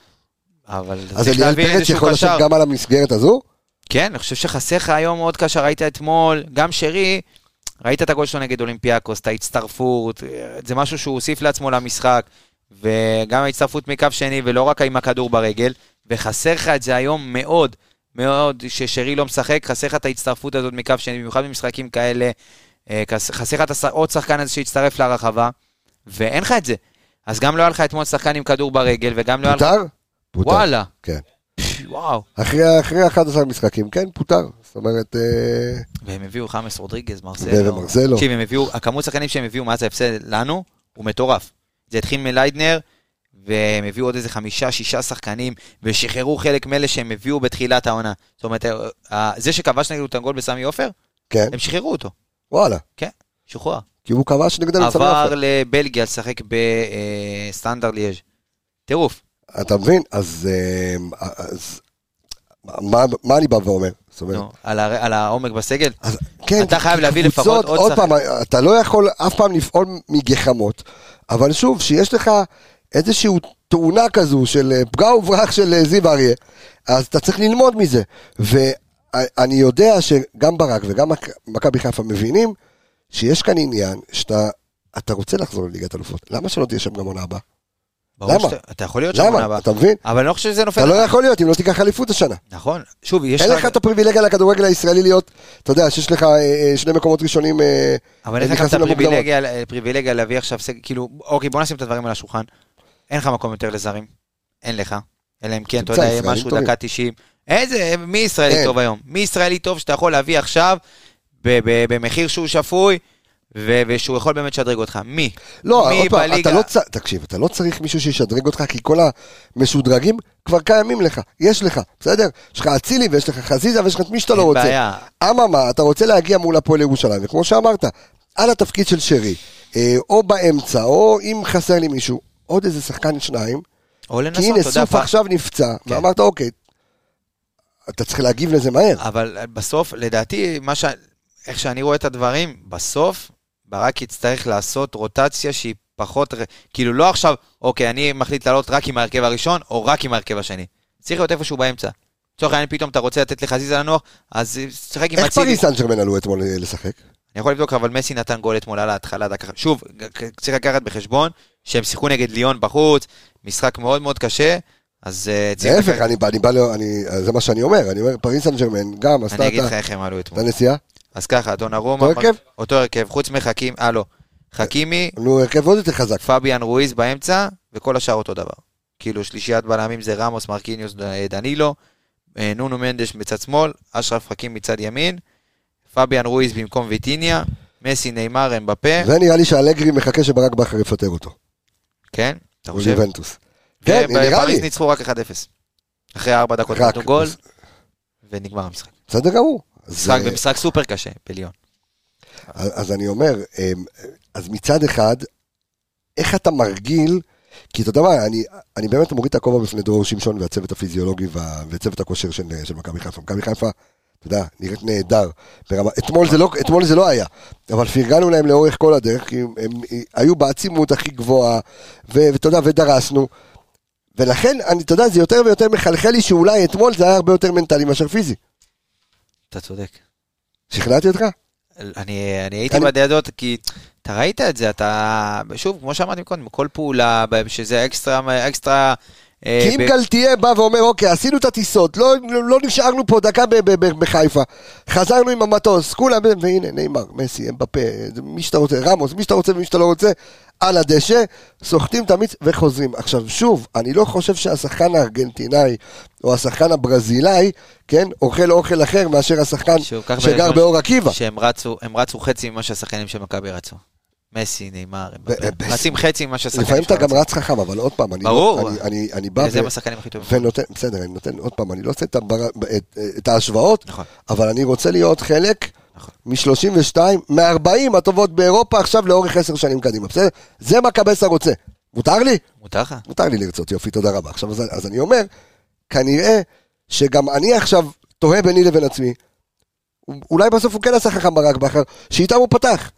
אבל אז אליאל פרץ יכול לשבת. גם על המסגרת הזו? כן, אני חושב שחסר לך היום עוד קשר, ראית אתמול, גם שרי, ראית את הגול שלו נגד אולימפיאקוס, את ההצטרפות, זה משהו שהוא הוסיף לעצמו למשחק, וגם ההצטרפות מקו שני, ולא רק עם הכדור ברגל, וחסר לך את זה היום מאוד, מאוד, ששרי לא משחק, חסר לך את ההצטרפות הזאת מקו שני, במיוחד במשחקים כאלה, אה, חס- חסר לך עוד שחקן הזה שיצטרף לרחבה, ואין לך את זה. אז גם לא היה לך אתמול שחקן עם כדור ברגל, וגם לא היה לך... פוטר? פוטר. וואלה. כן. וואו. אחרי, אחרי 11 משחקים, כן, פוטר. זאת אומרת, אה, והם הביאו חאמס רודריגז, מרסלו. ומרסלו. תקשיב, הם הביאו, הכמות שחקנים שהם הביאו מאז ההפסד לנו, הוא מטורף. זה התחיל מליידנר, והם הביאו עוד איזה חמישה, שישה שחקנים, ושחררו חלק מאלה שהם הביאו בתחילת העונה. זאת אומרת, אה, זה שכבש נגדנו את הגול בסמי עופר, כן, הם שחררו אותו. וואלה. שוחרר. כי הוא כבש נגדם את סמי עבר עופר. לבלגיה לשחק בסטנדר ליאז'. טירוף. אתה מבין? אז, אה, אז מה, מה אני בא ואומר? זאת אומרת, נו, על הר- על העומק בסגל. אז, כן, אתה חייב להביא קבוצות, לפחות עוד עוד שחקן. פעם, אתה לא יכול אף פעם לפעול מגחמות, אבל שוב, שיש לך איזושהי תאונה כזו של אה, פגע וברח של אה, זיו אריה, אז אתה צריך ללמוד מזה. ואני יודע שגם ברק וגם מכ- מכבי חיפה מבינים שיש כאן עניין שאתה אתה רוצה לחזור לליגת אלופות. למה שלא תהיה שם גם עונה הבאה? למה? שאתה- אתה יכול להיות שם עונה למה? הבאה. אתה מבין? אבל אני לא חושב שזה נופל. אתה לא יכול להיות אם לא תיקח אליפות השנה. נכון. שוב, יש אין לך את הפריבילגיה לכדורגל הישראלי להיות, אתה יודע, שיש לך אה, אה, שני מקומות ראשונים אה, אבל אין לך את. הפריבילגיה פריבילגיה להביא עכשיו כאילו, אוקיי, בוא נשים את הדברים על השולחן. אין לך מקום יותר לזרים. אין לך. אלא אם כן, אתה יודע, יהיה משהו. דקה 90. איזה, מי ישראלי אין. טוב היום? מי ישראלי טוב שאתה יכול להביא עכשיו, במחיר שהוא שפוי, ו- ושהוא יכול באמת לשדרג אותך? מי? לא, מי עוד פעם, בליגה? אתה לא צריך, תקשיב, אתה לא צריך מישהו שישדרג אותך, כי כל המשודרגים כבר קיימים לך, יש לך, בסדר? יש לך אצילי ויש לך חזיזה ויש לך את מי שאתה לא אין רוצה. בעיה. אממה, אתה רוצה להגיע מול הפועל ירושלים, וכמו שאמרת, על התפקיד של שרי, אה, או באמצע, או אם חסר לי מישהו, עוד איזה שחקן שניים, או כי לנסות, הנה אתה יודע, סוף עכשיו נפצע, כן. ואמרת, אוקיי, אתה צריך להגיב לזה מהר. אבל בסוף, לדעתי, מה ש... איך שאני רואה את הדברים, בסוף ברק יצטרך לעשות רוטציה שהיא פחות, כאילו לא עכשיו, אוקיי, אני מחליט לעלות רק עם ההרכב הראשון, או רק עם ההרכב השני. צריך להיות איפשהו באמצע. לצורך העניין פתאום אתה רוצה לתת לחזיזה לנוח, אז תשחק עם איך אצילי. פריס סן ג'רמן עלו אתמול אה, לשחק? אני יכול לבדוק, אבל מסי נתן גול אתמול על ההתחלה, דקה... שוב, צריך לקחת בחשבון שהם שיחקו נגד ליון בחוץ, משחק מאוד מאוד קשה, אז אה, צריך... להפך, אני בא, אני בא, ל- אני- זה מה שאני אומר, אני אומר, פריס סן ג'רמן גם עשתה אני אגיד את לך איך הם עלו את אתמול. הנסיעה. אז ככה, דונארומה... אותו הרכב? אותו הרכב, חוץ מחכים, אה לא, חכימי, נו, הרכב עוד יותר חזק. פביאן רואיז באמצע, וכל השאר אותו דבר. כאילו שלישיית בלמים זה רמוס, מרקיניוס, ד- דנילו, אה, נונו מנדש מצד שמאל, אשרף חכים מצד ימין, פביאן רואיז במקום ויטיניה, מסי, נאמר, אמבפה, ונראה לי שאלגרי מחכה שברק בכר יפטר אותו. כן? אתה הוא חושב? יובנטוס. כן, נראה ובפריז לי. ניצחו רק 1-0. אחרי 4 דקות. נתנו גול, ונגמר המשחק. בסדר גמור. משחק אה, במשחק סופר קשה, בליון. אז אז אני אומר, אמ, אז מצד אחד, איך אתה מרגיל, כי אתה יודע מה, אני, אני באמת מוריד את הכובע בפני דרור שמשון והצוות הפיזיולוגי וה- וצוות הכושר של, של מכבי חיפה. מכבי חיפה, אתה יודע, נראית נהדר. ברמה, אתמול, זה לא, אתמול זה לא היה, אבל פרגנו להם לאורך כל הדרך, כי הם, הם היו בעצימות הכי גבוהה, ואתה יודע, ודרסנו. ולכן, אני, אתה יודע, זה יותר ויותר מחלחל לי שאולי אתמול זה היה הרבה יותר מנטלי מאשר פיזי. אתה צודק. שכנעתי אותך? אני, אני הייתי אני- בדעות, כי אתה ראית את זה, אתה, שוב, כמו שאמרתי קודם, כל פעולה, שזה אקסטרה, אקסטרה... אה, כי אם גלתיה בא ואומר, אוקיי, עשינו את הטיסות, לא, לא נשארנו פה דקה ב- ב- ב- בחיפה, חזרנו עם המטוס, כולם, והנה, נאמר, מסי, אמבפה, מי שאתה רוצה, רמוס, מי שאתה רוצה ומי שאתה לא רוצה, על הדשא, סוחטים את המיץ וחוזרים. עכשיו, שוב, אני לא חושב שהשחקן הארגנטינאי או השחקן הברזילאי, כן, אוכל אוכל אחר מאשר השחקן שגר באור עקיבא. שהם רצו, רצו חצי ממה שהשחקנים של מכבי רצו. מסי, נאמר, רצים חצי ממה שהשחקנים לפעמים אתה גם. רץ חכם, אבל עוד פעם, אני, ברור. לא, אני, אני, אני בא וזה ו- הם השחקנים הכי טובים. ונותן, בסדר, אני נותן, עוד פעם, אני לא עושה את, הבר... את, את ההשוואות, נכון. אבל אני רוצה להיות חלק נכון. מ-32, מ-40 הטובות באירופה עכשיו לאורך עשר שנים קדימה, בסדר? זה מה קבסה רוצה. מותר לי? מותר לך? מותר לי לרצות, יופי, תודה רבה. עכשיו, אז, אז אני אומר, כנראה שגם אני עכשיו תוהה ביני לבין עצמי, אולי בסוף הוא כן עשה חכם ברק בכר, שאיתם הוא פתח.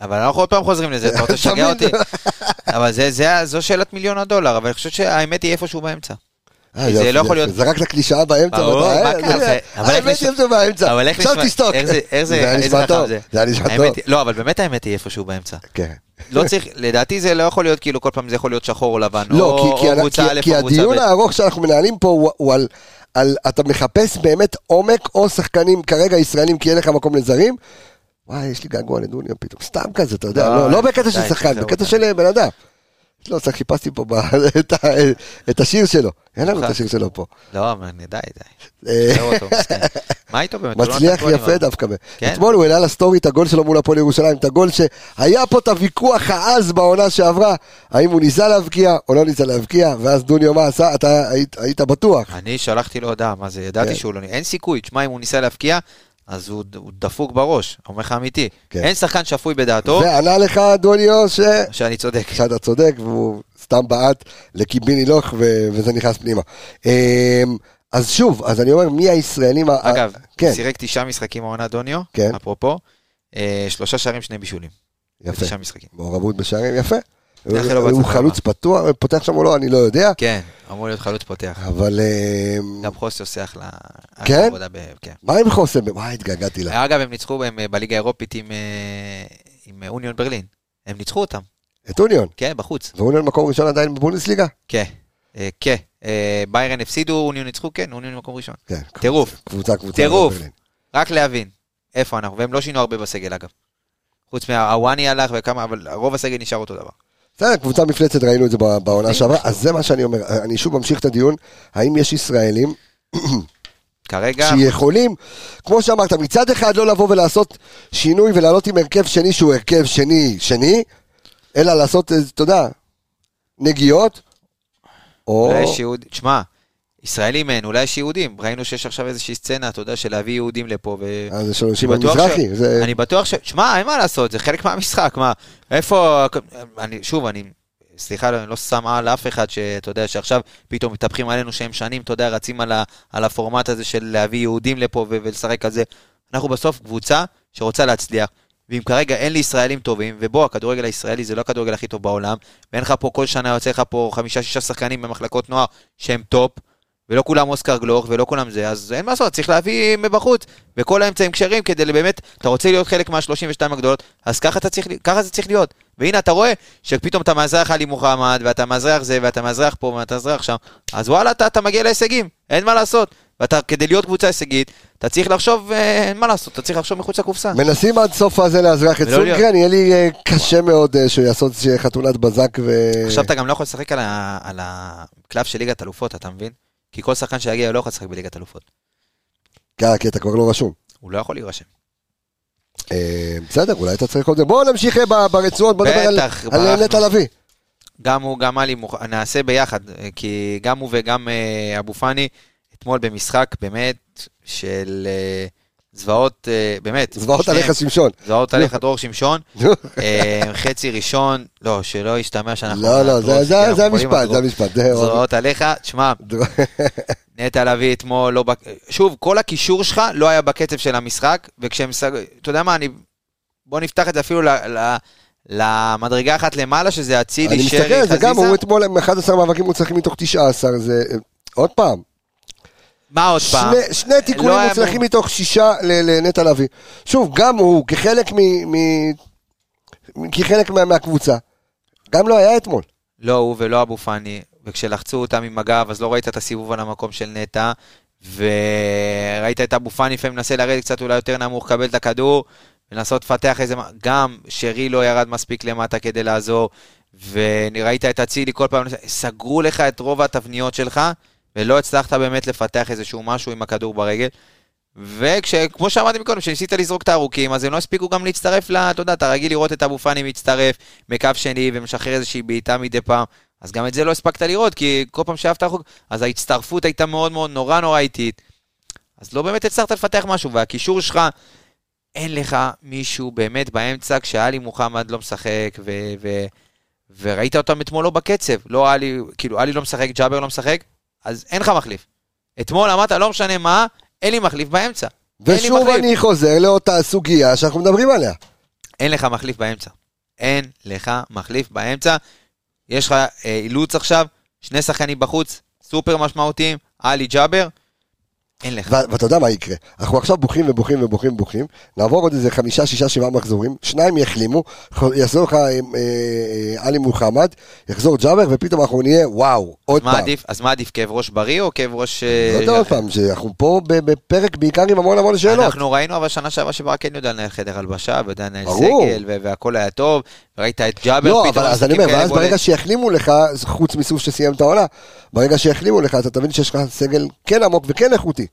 אבל אנחנו עוד פעם חוזרים לזה, אתה רוצה לשגע אותי? אבל זה- זה- זו שאלת מיליון הדולר, אבל אני חושב שהאמת היא איפשהו באמצע. אה, זה לא יכול. להיות- זרקת קלישאה באמצע. האמת היא שזה באמצע. עכשיו תשתוק. איך זה- איך זה- היה נשמע טוב. זה? היה נשמע טוב. לא, אבל באמת האמת היא איפשהו באמצע. כן. לא צריך, לדעתי זה לא יכול להיות כאילו כל פעם זה יכול להיות שחור או לבן, לא, או, כי, כי, או קבוצה א' כי קבוצה הדיון ב'. הארוך שאנחנו מנהלים פה הוא על, על, אתה מחפש באמת עומק או שחקנים כרגע ישראלים כי אין לך מקום לזרים. וואי, יש לי געגוע לדוניו פתאום, סתם כזה, אתה יודע, לא, לא, לא בקטע של שחקן, בקטע. של בן אדם. לא, צריך, חיפשתי פה את, השיר שלו, אין לנו את אחד. השיר שלו פה. לא, אבל די, די. אה. מה איתו באמת? לא מצליח יפה. דווקא. כן. אתמול הוא העלה לסטורי את הגול שלו מול הפועל ירושלים, את הגול שהיה פה את הוויכוח העז בעונה שעברה, האם הוא ניסה להבקיע או לא ניסה להבקיע, ואז דוניו מה עשה? אתה היית, היית בטוח. אני שלחתי לו הודעה, מה זה, ידעתי כן. שהוא לא... אין סיכוי, תשמע, אם הוא ניסה להבקיע, אז הוא הוא דפוק בראש, אומר לך אמיתי. כן. אין שחקן שפוי בדעתו, וענה לך דוניו ש... שאני צודק. שאתה צודק, והוא סתם בעט לקיביני לוך ו- וזה נכנס פנימה. אמ, אז שוב, אז אני אומר, מי הישראלים... ה- אגב, כן, שיחק תשעה משחקים העונה דוניו, כן. אפרופו, אה, שלושה שערים, שני בישולים. יפה. בתשעה משחקים. מעורבות בשערים, יפה. הוא בהצלחה חלוץ פתוח, פותח שם או לא, אני לא יודע, כן, אמור להיות חלוץ פותח. אבל... אמ, גם חוסי עושה אחלה כן? עבודה. כן. מה עם חוסם? וואי, התגעגעתי לה. אגב, הם ניצחו אה, בליגה האירופית עם, אה, אה, אוניון ברלין. הם ניצחו אותם, את אוניון. כן, בחוץ. ואוניון מקום ראשון עדיין בבונדסליגה? כן, אה, כן. אה, ביירן הפסידו, אוניון ניצחו, כן, אוניון מקום ראשון. כן. טירוף. קבוצה, קבוצה. טירוף. רק להבין איפה אנחנו, והם לא שינו הרבה בסגל אגב. חוץ מהוואני הלך וכמה, אבל רוב הסגל נשאר אותו דבר. בסדר, קבוצה מפלצת, ראינו את זה בעונה שעברה, אז זה מה שאני אומר. אני שוב ממשיך את הדיון, האם יש ישראלים כרגע, שיכולים, כמו שאמרת, מצד אחד לא לבוא ולעשות שינוי ולעלות עם הרכב שני שהוא הרכב שני שני, אלא לעשות, אה, אתה יודע, נגיעות, או... תשמע, ישראלים אין, אולי יש יהודים. ראינו שיש עכשיו איזושהי סצנה, אתה יודע, של להביא יהודים לפה, ו... אה, זה של שמעון מזרחי, זה... אני בטוח ש... שמע, אין מה לעשות, זה חלק מהמשחק, מה, איפה... אני, שוב, אני... סליחה, אני לא שם על אף אחד שאתה יודע שעכשיו פתאום מתהפכים עלינו שהם שנים, אתה יודע, רצים על, ה, על הפורמט הזה של להביא יהודים לפה ו- ולשחק על זה. אנחנו בסוף קבוצה שרוצה להצליח, ואם כרגע אין לי ישראלים טובים, ובוא, הכדורגל הישראלי זה לא הכדורגל הכי טוב בעולם, ואין לך פה כל שנה יוצא לך פה חמישה-שישה שחקנים במחלקות נוער שהם טופ, ולא כולם אוסקר גלוך ולא כולם זה, אז אין מה לעשות, צריך להביא מבחוץ, וכל האמצעים כשרים כדי באמת, אתה רוצה להיות חלק מה-32 הגדולות, אז ככה, צריך, ככה זה צריך להיות. והנה אתה רואה שפתאום אתה מאזרח עלי מוחמד, ואתה מאזרח זה, ואתה מאזרח פה, ואתה מאזרח שם, אז וואלה, אתה, אתה מגיע להישגים, אין מה לעשות. ואתה, כדי להיות קבוצה הישגית, אתה צריך לחשוב, אה, אין מה לעשות, אתה צריך לחשוב מחוץ לקופסה. מנסים עד סוף הזה לאזרח את סונגרן, יהיה לי אה, קשה מאוד אה, שהוא יעשות חתונת בזק ו... עכשיו אתה גם לא יכול לשחק על הקלף של ליגת אלופות, אתה מבין? כי כל שחקן שיגיע לא יכול לשחק בליגת אלופות. כן, כי אתה כבר לא רשום. הוא לא יכול להירשם. אה, בסדר, אולי אתה צריך עוד זה. בואו נמשיך אה, ברצועות, בוא נדבר על-. נטע לביא. גם הוא, גם עלי, נעשה ביחד, אה, כי גם הוא וגם אבו פאני, אתמול במשחק באמת של זוועות, אה, באמת. זוועות. עליך שמשון. זוועות עליך דרור שמשון. אה, חצי ראשון, לא, שלא ישתמע שאנחנו... לא, לא, זה- המשפט. זה המשפט. זוועות עליך, תשמע, נטע לביא אתמול לא... שוב, כל הקישור שלך לא היה בקצב של המשחק, וכשהם... סג- אתה יודע מה, אני... בוא נפתח את זה אפילו. למדרגה אחת למעלה, שזה אצילי, אני שרי, מסתכל על זה גם, חזיזה. הוא אתמול עם 11 מאבקים מוצלחים מתוך 19, זה... עוד פעם, מה עוד פעם? שני, שני תיקונים לא מוצלחים אמור- מתוך שישה לנטע לביא. שוב, גם הוא, כחלק מ... מ... כחלק מה, מהקבוצה, גם לא היה אתמול. לא הוא ולא אבו פאני, וכשלחצו אותם עם הגב, אז לא ראית את הסיבוב על המקום של נטע, וראית את אבו פאני לפעמים מנסה לרדת קצת אולי יותר נמוך, לקבל את הכדור, ולנסות לפתח איזה... גם שרי לא ירד מספיק למטה כדי לעזור, וראית את אצילי כל פעם, סגרו לך את רוב התבניות שלך, ולא הצלחת באמת לפתח איזשהו משהו עם הכדור ברגל. וכמו שאמרתי מקודם, כשניסית לזרוק את הארוכים, אז הם לא הספיקו גם להצטרף ל... אתה יודע, אתה רגיל לראות את אבו פאני מצטרף מקו שני ומשחרר איזושהי בעיטה מדי פעם, אז גם את זה לא הספקת לראות, כי כל פעם שאהבת רחוק, אז ההצטרפות הייתה מאוד מאוד נורא נורא איטית. אז לא באמת הצלחת לפתח משהו, והקישור שלך, אין לך מישהו באמת באמצע, כשאלי מוחמד לא משחק, ו... ו... וראית אותם אתמול לא בקצב, לא עלי, כאילו עלי לא משחק, ג'אבר לא משחק, אז אין לך מחליף. אתמול אמרת, לא משנה מה, אין לי מחליף באמצע. ושוב. אני חוזר לאותה סוגיה שאנחנו מדברים עליה. אין לך מחליף באמצע. אין לך מחליף באמצע. יש לך אה, אילוץ עכשיו, שני שחקנים בחוץ, סופר משמעותיים, עלי ג'אבר. אין לך. ואתה יודע מה יקרה, אנחנו עכשיו בוכים ובוכים ובוכים ובוכים, נעבור עוד איזה חמישה, שישה, שבעה מחזורים, שניים יחלימו, יחזור לך אה, אה, עלי מוחמד, יחזור ג'אבר, ופתאום אנחנו נהיה וואו, עוד פעם. עדיף? אז מה עדיף, כאב ראש בריא או כאב ראש... לא אה, יודע עוד פעם, שאנחנו פה בפרק בעיקר עם המון המון שאלות. אנחנו ראינו אבל שנה שעברה שברק כן יודע לנהל חדר הלבשה, ויודע לנהל. סגל, והכל היה טוב, וראית את ג'אבר לא, פתאום אבל אז אני אומר, ואז. ברגע שיחלימו לך, חוץ מסוף שסיים את העונה, ברגע שיחלימו לך, אתה תבין שיש לך סגל כן עמוק וכן איכותי.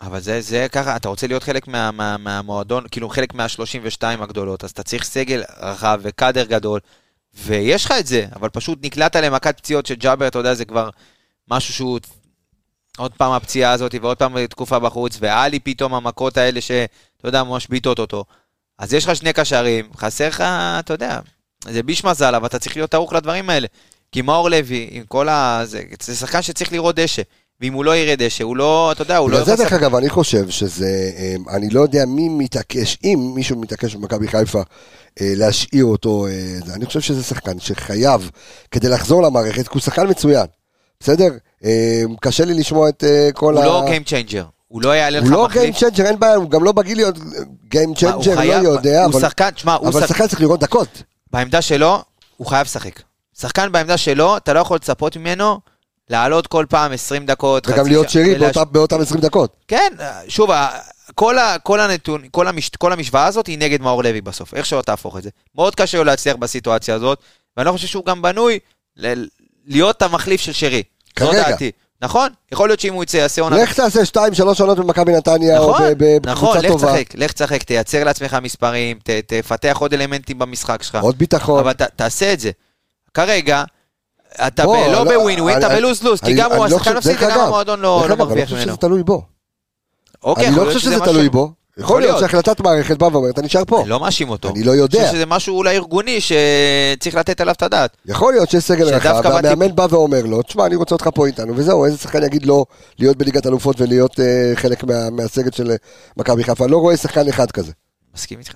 אבל זה, זה ככה, אתה רוצה להיות חלק מה, מה, מהמועדון, כאילו חלק מה-32 הגדולות, אז אתה צריך סגל רחב וקאדר גדול, ויש לך את זה, אבל פשוט נקלעת למכת פציעות של ג'אבר, אתה יודע, זה כבר משהו שהוא... עוד פעם הפציעה הזאת, ועוד פעם תקופה בחוץ, ועלי פתאום המכות האלה שאתה יודע, ממש בעיטות אותו. אז יש לך שני קשרים, חסר לך, אתה יודע, זה ביש מזל, אבל אתה צריך להיות ערוך לדברים האלה. כי מאור לוי, עם כל ה... זה, זה שחקן שצריך לראות דשא. ואם הוא לא יראה דשא, הוא לא, אתה יודע, הוא לא... בגלל זה דרך אגב, אני חושב שזה, אמ, אני לא יודע מי מתעקש, אם מישהו מתעקש במכבי חיפה אה, להשאיר אותו, אה, אני חושב שזה שחקן שחייב, כדי לחזור למערכת, כי הוא שחקן מצוין, בסדר? קשה לי לשמוע את אה, כל הוא ה... לא Game Changer. הוא לא יעלה לך הוא לא מחליף. גיים צ'נג'ר, אין בעיה, הוא גם לא בגיל להיות גיים הוא צ'נג'ר, לא יודע, הוא אבל- שחקן, תשמע, הוא אבל שחקן, שחקן צריך לראות דקות. בעמדה שלו, הוא חייב לשחק. שחקן בעמדה שלו, אתה לא יכול לצפות ממנו לעלות כל פעם 20 דקות, וגם להיות שרי ולהש- באותם- באותם 20 דקות. כן, שוב, כל, ה, כל הנתון, כל, המש, כל המשוואה הזאת היא נגד מאור לוי בסוף, איך שלא תהפוך את זה. מאוד קשה לו להצליח בסיטואציה הזאת, ואני לא חושב שהוא גם בנוי ל, להיות המחליף של שרי. זו כרגע. דעתי. נכון? יכול להיות שאם הוא יצא, יעשה עונה... לך תעשה 2-3 עונות במכבי נתניה, או נכון, ב- נכון, בקבוצה לך טובה. תשחק, לך תשחק, תייצר לעצמך מספרים, ת, תפתח עוד אלמנטים במשחק שלך. עוד ביטחון. אבל ת, תעשה את זה. כרגע, אתה בוא, ב, לא לא, בווין ווין, אתה בלוז-לוז, כי גם הוא לא השחקן מפסיד דרך וגם המועדון לא דרך לא אגב, אני לא מרוויח חושב ממנו. שזה תלוי בו. אוקיי, אני לא חושב שזה תלוי בו. יכול להיות שהחלטת מערכת באה ואומרת, אתה נשאר פה. אני לא מאשים אותו. אני לא יודע. אני חושב שזה משהו אולי ארגוני שצריך לתת עליו את הדעת. יכול להיות שיש סגל רחב, והמאמן בא ואומר לו, תשמע, אני רוצה אותך פה איתנו, וזהו, איזה שחקן יגיד לא להיות בליגת אלופות ולהיות אה, חלק מה- מהסגל של מכבי חיפה. אני לא רואה שחקן אחד כזה. מסכים איתך.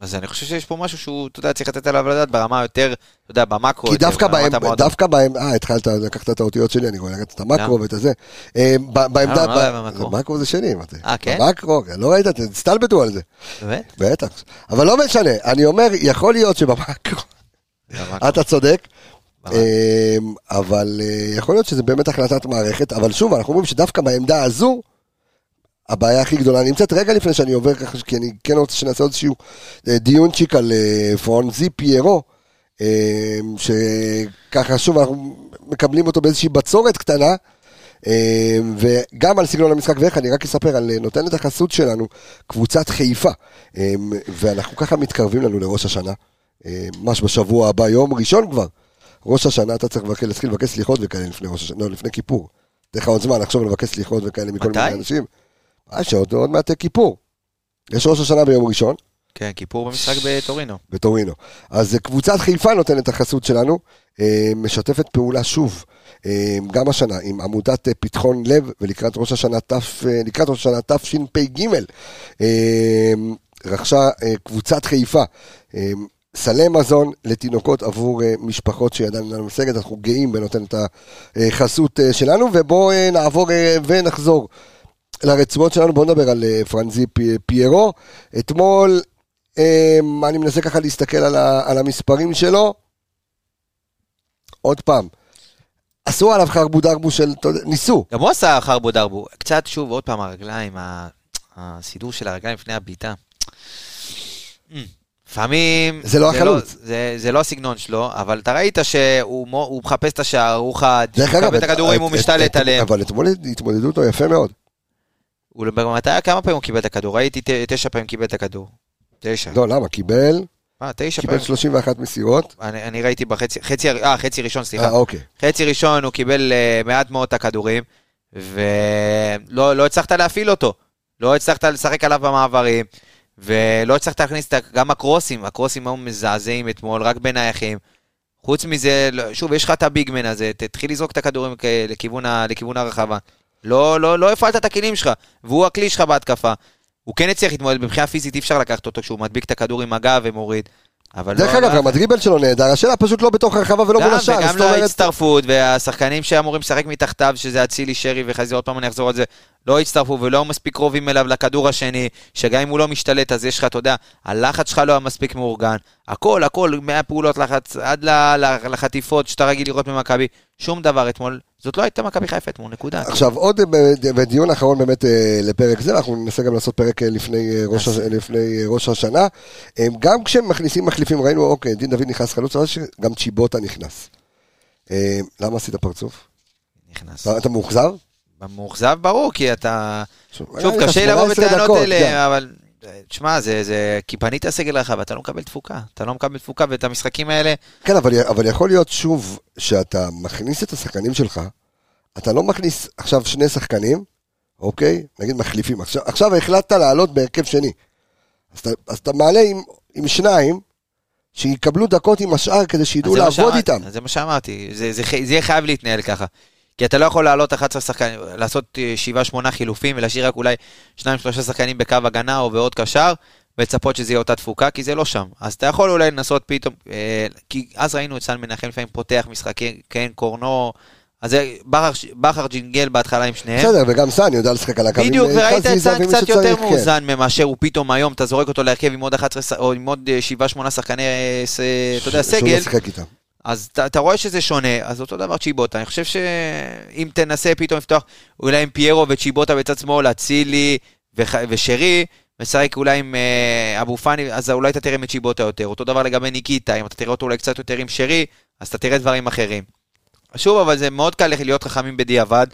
אז אני חושב שיש פה משהו שהוא, אתה יודע, צריך לתת עליו לדעת ברמה יותר, אתה יודע, במאקרו. כי דווקא בהם. דווקא בהם, אה, התחלת, לקחת את האותיות שלי, אני רואה, לקחת את המקרו ואת הזה. אה, בעמדה, מה הבעיה ב- במקרו? המקרו זה שני, זה? אה, כן? המקרו, לא ראית, תסתלבטו על זה. באמת? בטח. אבל לא משנה, אני אומר, יכול להיות שבמקרו, במאקרו. אתה צודק, אבל אה, יכול להיות שזה באמת החלטת מערכת, אבל שוב, אנחנו אומרים שדווקא בעמדה הזו, הבעיה הכי גדולה נמצאת רגע לפני שאני עובר ככה, כי אני כן רוצה שנעשה עוד איזשהו אה, דיונצ'יק על אה, פרונזי פיירו, אמ, שככה שוב אנחנו מקבלים אותו באיזושהי בצורת קטנה, וגם על סגנון המשחק ואיך, אני רק אספר על אה, נותנת החסות שלנו, קבוצת חיפה, ואנחנו ככה מתקרבים לנו לראש השנה, ממש בשבוע הבא, יום ראשון כבר. ראש השנה אתה צריך לבקש- להתחיל לבקש סליחות וכאלה לפני ראש השנה, לא, לפני כיפור. תן לך עוד זמן לחשוב ולבקש סליחות וכאלה מכל מתי? מיני אנשים. אה, שעוד עוד מעט כיפור. יש ראש השנה ביום ראשון, כן, כיפור במשחק בטורינו. בטורינו. אז אה, קבוצת חיפה נותנת את החסות שלנו, אה, משתפת פעולה שוב, אה, גם השנה, עם עמותת פתחון לב, ולקראת ראש השנה ת', אה, לקראת ראש השנה תשפ"ג, רכשה קבוצת חיפה. סלי מזון לתינוקות עבור משפחות שידן אינה משגת, אנחנו גאים בנותן את החסות שלנו, ובואו נעבור ונחזור לרצועות שלנו, בואו נדבר על אה, פרנזי פי- פיירו. אתמול, אה, אני מנסה ככה להסתכל על, ה, על המספרים שלו. עוד פעם, עשו עליו חרבו דרבו של, ניסו. גם הוא עשה חרבו דרבו. קצת, שוב, עוד פעם, הרגליים, הסידור של הרגליים לפני הבעיטה. לפעמים... זה לא החלוץ. זה, זה לא הסגנון שלו, אבל אתה ראית שהוא מחפש את השער, הוא חד, הוא מקבל את הכדורים, הוא משתלט עליהם. אבל אתמול התמודדו אותו יפה מאוד. הוא מתי, כמה פעמים הוא קיבל את הכדור? ראיתי תשע פעמים קיבל את הכדור. תשע. לא, למה? קיבל, אה, תשע קיבל פעמים. 31 מסירות. אני, אני ראיתי בחצי, חצי, אה, חצי ראשון, סליחה. אה, אוקיי. חצי ראשון הוא קיבל uh, מעט מאוד את הכדורים, ולא לא הצלחת להפעיל אותו. לא הצלחת לשחק עליו במעברים, ולא הצלחת להכניס את גם הקרוסים, הקרוסים היו מזעזעים אתמול, רק בנייחים. חוץ מזה, לא- שוב, יש לך את הביגמן הזה, תתחיל לזרוק את הכדורים לכיוון, ה, לכיוון הרחבה. לא, לא, לא הפעלת את הכלים שלך, והוא הכלי שלך בהתקפה. הוא כן הצליח להתמודד, מבחינה פיזית אי אפשר לקחת אותו כשהוא מדביק את הכדור עם הגב ומוריד. אבל דרך לא, אגב, לא- גם הדריבל שלו נהדר, השאלה פשוט לא בתוך הרחבה ולא מול גם, השער. וגם להצטרפות, והשחקנים שאמורים לשחק מתחתיו, שזה אצילי, שרי וחזי, עוד פעם אני אחזור על זה, לא הצטרפו ולא מספיק קרובים אליו לכדור השני, שגם אם הוא לא משתלט אז יש לך, אתה יודע, הלחץ שלך לא היה מספיק מאורגן, הכל, הכל, מהפעולות לחץ עד לחטיפות שאתה רגיל לראות ממכבי, שום דבר אתמול, זאת לא הייתה מכבי חיפה אתמול, נקודה. עכשיו, עוד ב- בדיון אחרון באמת אה, לפרק זה, אנחנו ננסה גם לעשות פרק אה, לפני אה, ראש הש- לפני אה, ראש השנה. אה, גם כשהם מכניסים מחליפים, ראינו, אוקיי, דין דוד נכנס חלוץ, אבל גם צ'יבוטה נכנס. אה, למה עשית פרצוף? נכנס. אתה אתה מאוכזב? מאוכזב ברור, כי אתה... שוב, לך קשה לבוא 18 בטענות אלה. אבל... תשמע, זה, זה... כי פנית סגל רחב, אתה לא מקבל תפוקה. אתה לא מקבל תפוקה, ואת המשחקים האלה... כן, אבל, אבל יכול להיות שוב שאתה מכניס את השחקנים שלך, אתה לא מכניס עכשיו שני שחקנים, אוקיי? נגיד מחליפים. עכשיו, עכשיו החלטת לעלות בהרכב שני. אז אתה, אז אתה מעלה עם, עם שניים, שיקבלו דקות עם השאר כדי שידעו לעבוד שאמרתי, איתם. זה מה שאמרתי, זה, זה, זה יהיה חייב להתנהל ככה. כי אתה לא יכול לעלות 11 שחקנים, לעשות 7-8 חילופים ולהשאיר רק אולי 2-3 שחקנים בקו הגנה או בעוד קשר, ולצפות שזה יהיה אותה תפוקה, כי זה לא שם. אז אתה יכול אולי לנסות פתאום, אה, כי אז ראינו את סן מנחם לפעמים פותח משחקים, כן, קורנו, אז בכר, ג'ינגל בהתחלה עם שניהם. בסדר, וגם סן יודע לשחק על הקו. עם, בדיוק, אה, וראית את סן קצת יותר כן. מאוזן מאשר הוא פתאום היום, אתה זורק אותו להרכב עם עוד 11, ש- או עם עוד 7-8 שחקני, אה, ס- אתה יודע, שהוא סגל. לא שיחק איתם. אז אתה, אתה רואה שזה שונה, אז אותו דבר צ'יבוטה. אני חושב שאם תנסה פתאום לפתוח אולי עם פיירו וצ'יבוטה בצד שמאל, אצילי וח, ושרי, משחק אולי עם אה, אבו פאני, אז אולי אתה תראה מצ'יבוטה יותר. אותו דבר לגבי ניקיטה, אם אתה תראה אותו אולי קצת יותר עם שרי, אז אתה תראה דברים אחרים. שוב, אבל זה מאוד קל להיות חכמים בדיעבד.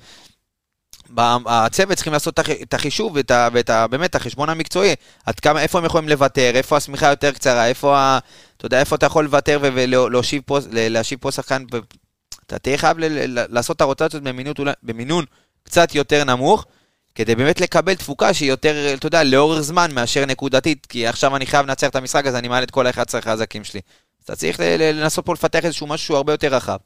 הצוות צריכים לעשות את הח- את החישוב ואת ה, ואת ה, באמת החשבון המקצועי, עד כמה, איפה הם יכולים לוותר, איפה השמיכה יותר קצרה, איפה, ה, אתה יודע, איפה אתה יכול לוותר ו- ולהושיב פה, פה שחקן, אתה תהיה חייב ל- לעשות את הרוטציות במינון, במינון קצת יותר נמוך, כדי באמת לקבל תפוקה שהיא יותר, אתה יודע, לאורך זמן מאשר נקודתית, כי עכשיו אני חייב לנצח את המשחק, אז אני מעלה את כל ה-11 החזקים שלי. אז אתה צריך לנסות פה לפתח איזשהו משהו שהוא הרבה יותר רחב.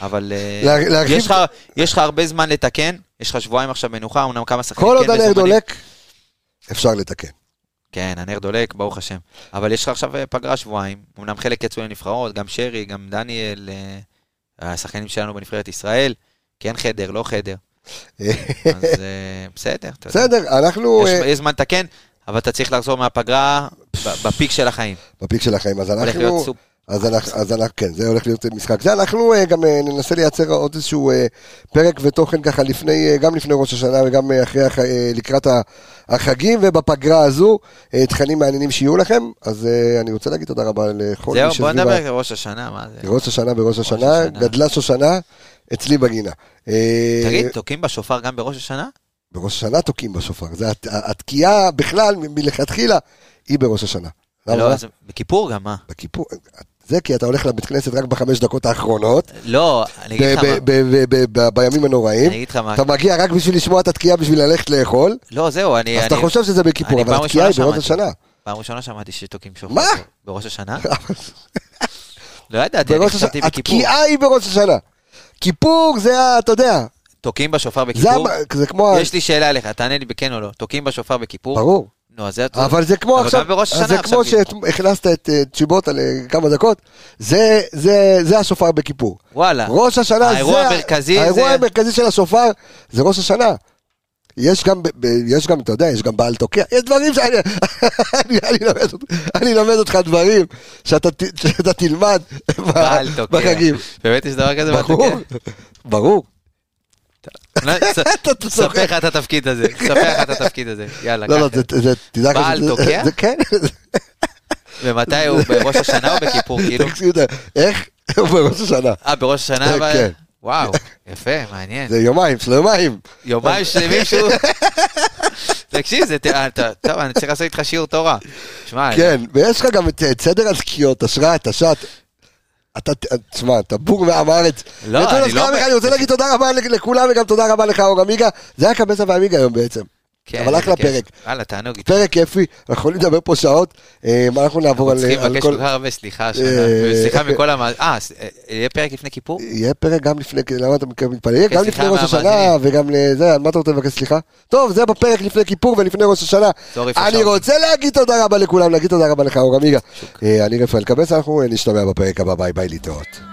אבל אה, לה- להרחיב- יש לך, יש לך הרבה זמן לתקן, יש לך שבועיים עכשיו מנוחה, אמנם כמה שחקנים כל כן עוד הנר. דולק, אפשר לתקן. כן, הנר דולק, ברוך השם. אבל יש לך עכשיו אה, פגרה שבועיים, אמנם חלק יצאו לנבחרות, גם שרי, גם דניאל, אה, השחקנים שלנו בנבחרת ישראל, כן חדר, לא חדר. אז בסדר, אתה יודע. בסדר, אנחנו יש יש זמן לתקן, אבל אתה צריך לחזור מהפגרה בפיק של החיים. בפיק של החיים, אז הולך אנחנו... להיות סופ... אז אנחנו, אז אנחנו, כן, זה הולך להיות משחק. זה אנחנו אה, גם אה, ננסה לייצר עוד איזשהו אה, פרק ותוכן ככה לפני, גם לפני ראש השנה וגם אחרי, לקראת החגים ובפגרה הזו, תכנים מעניינים שיהיו לכם. אז אני רוצה להגיד תודה רבה לכל זהו, מי בוא שסביב נדבר ה- על ראש השנה, מה זה? ראש השנה בראש השנה, השנה. גדלה שושנה אצלי בגינה. תגיד, תוקעים בשופר גם בראש השנה? בראש השנה תוקעים בשופר. זה הת- התקיעה בכלל מלכתחילה היא בראש השנה. לא, אז בכיפור גם, מה? בכיפור, זה כי אתה הולך לבית כנסת רק בחמש דקות האחרונות, לא, אני אגיד לך מה. בימים הנוראים. אני אגיד לך מה. אתה מגיע רק בשביל לשמוע את התקיעה בשביל ללכת לאכול, לא, זהו, אני... אז אתה חושב שזה בכיפור, אבל פעם התקיעה היא בראש. השנה. פעם ראשונה שמעתי שתוקעים שופר. מה? בראש השנה? לא ידעתי, אני חשבתי. בכיפור. התקיעה היא בראש השנה. כיפור זה, ה- אתה יודע, תוקעים בשופר זה בכיפור? המ- זה כמו... יש לי שאלה אליך, תענה לי בכן או לא. תוקעים בשופר בכיפור? ברור. נו, אז זה... אבל זה כמו אבל עכשיו, זה כמו כאילו. שהכנסת את אה, צ'יבוטה לכמה דקות, זה- זה זה השופר בכיפור. וואלה. ראש השנה האירוע זה... המרכזי האירוע זה- המרכזי של השופר זה ראש השנה. יש גם, יש גם, אתה יודע, יש גם בעל תוקע, יש דברים שאני אני, אני, אותך- אני אלמד אותך דברים שאתה, שאתה תלמד. בחגים. באמת יש דבר כזה? בעל תוקע? ברור. ספר. לך את התפקיד הזה. ספר לך את התפקיד הזה. יאללה, לא, לא. זה, לך בעל תוקע? זה כן. ומתי הוא? בראש השנה או בכיפור? כאילו? תקשיב, איך? הוא בראש השנה. אה, בראש השנה? אבל- כן. וואו, יפה, מעניין. זה יומיים, של יומיים. יומיים שלמים שהוא... תקשיב, זה... אה, טוב, אני צריך לעשות איתך שיעור תורה. שמע, כן, ויש לך גם את סדר הזכיות, השראת, השעת. אתה, תשמע, אתה בור מעם הארץ. לא, יודע, אני לא אני רוצה להגיד תודה רבה לכולם וגם תודה רבה לך, אור עמיגה. זה היה קבסה ועמיגה היום בעצם. כן, אבל אחלה. פרק. וואלה, תענוג. פרק כיפי, אנחנו יכולים לדבר פה שעות. אה, מה אנחנו נעבור על צריכים על לבקש כל... כל כך הרבה סליחה. אה, וסליחה מכל המאזינים. אה, אה, יהיה פרק לפני כיפור? יהיה פרק גם לפני, למה אתה מתפלל? יהיה כן, גם סליחה לפני ראש השנה. וגם לזה, על מה אתה רוצה לבקש סליחה? טוב, זה בפרק לפני כיפור ולפני ראש השנה. אני. רוצה להגיד תודה רבה לכולם, להגיד תודה רבה לך, אור עמיגה. אה, אני רפאל קבס, אנחנו נשתמע בפרק הבא, ביי ביי להתראות.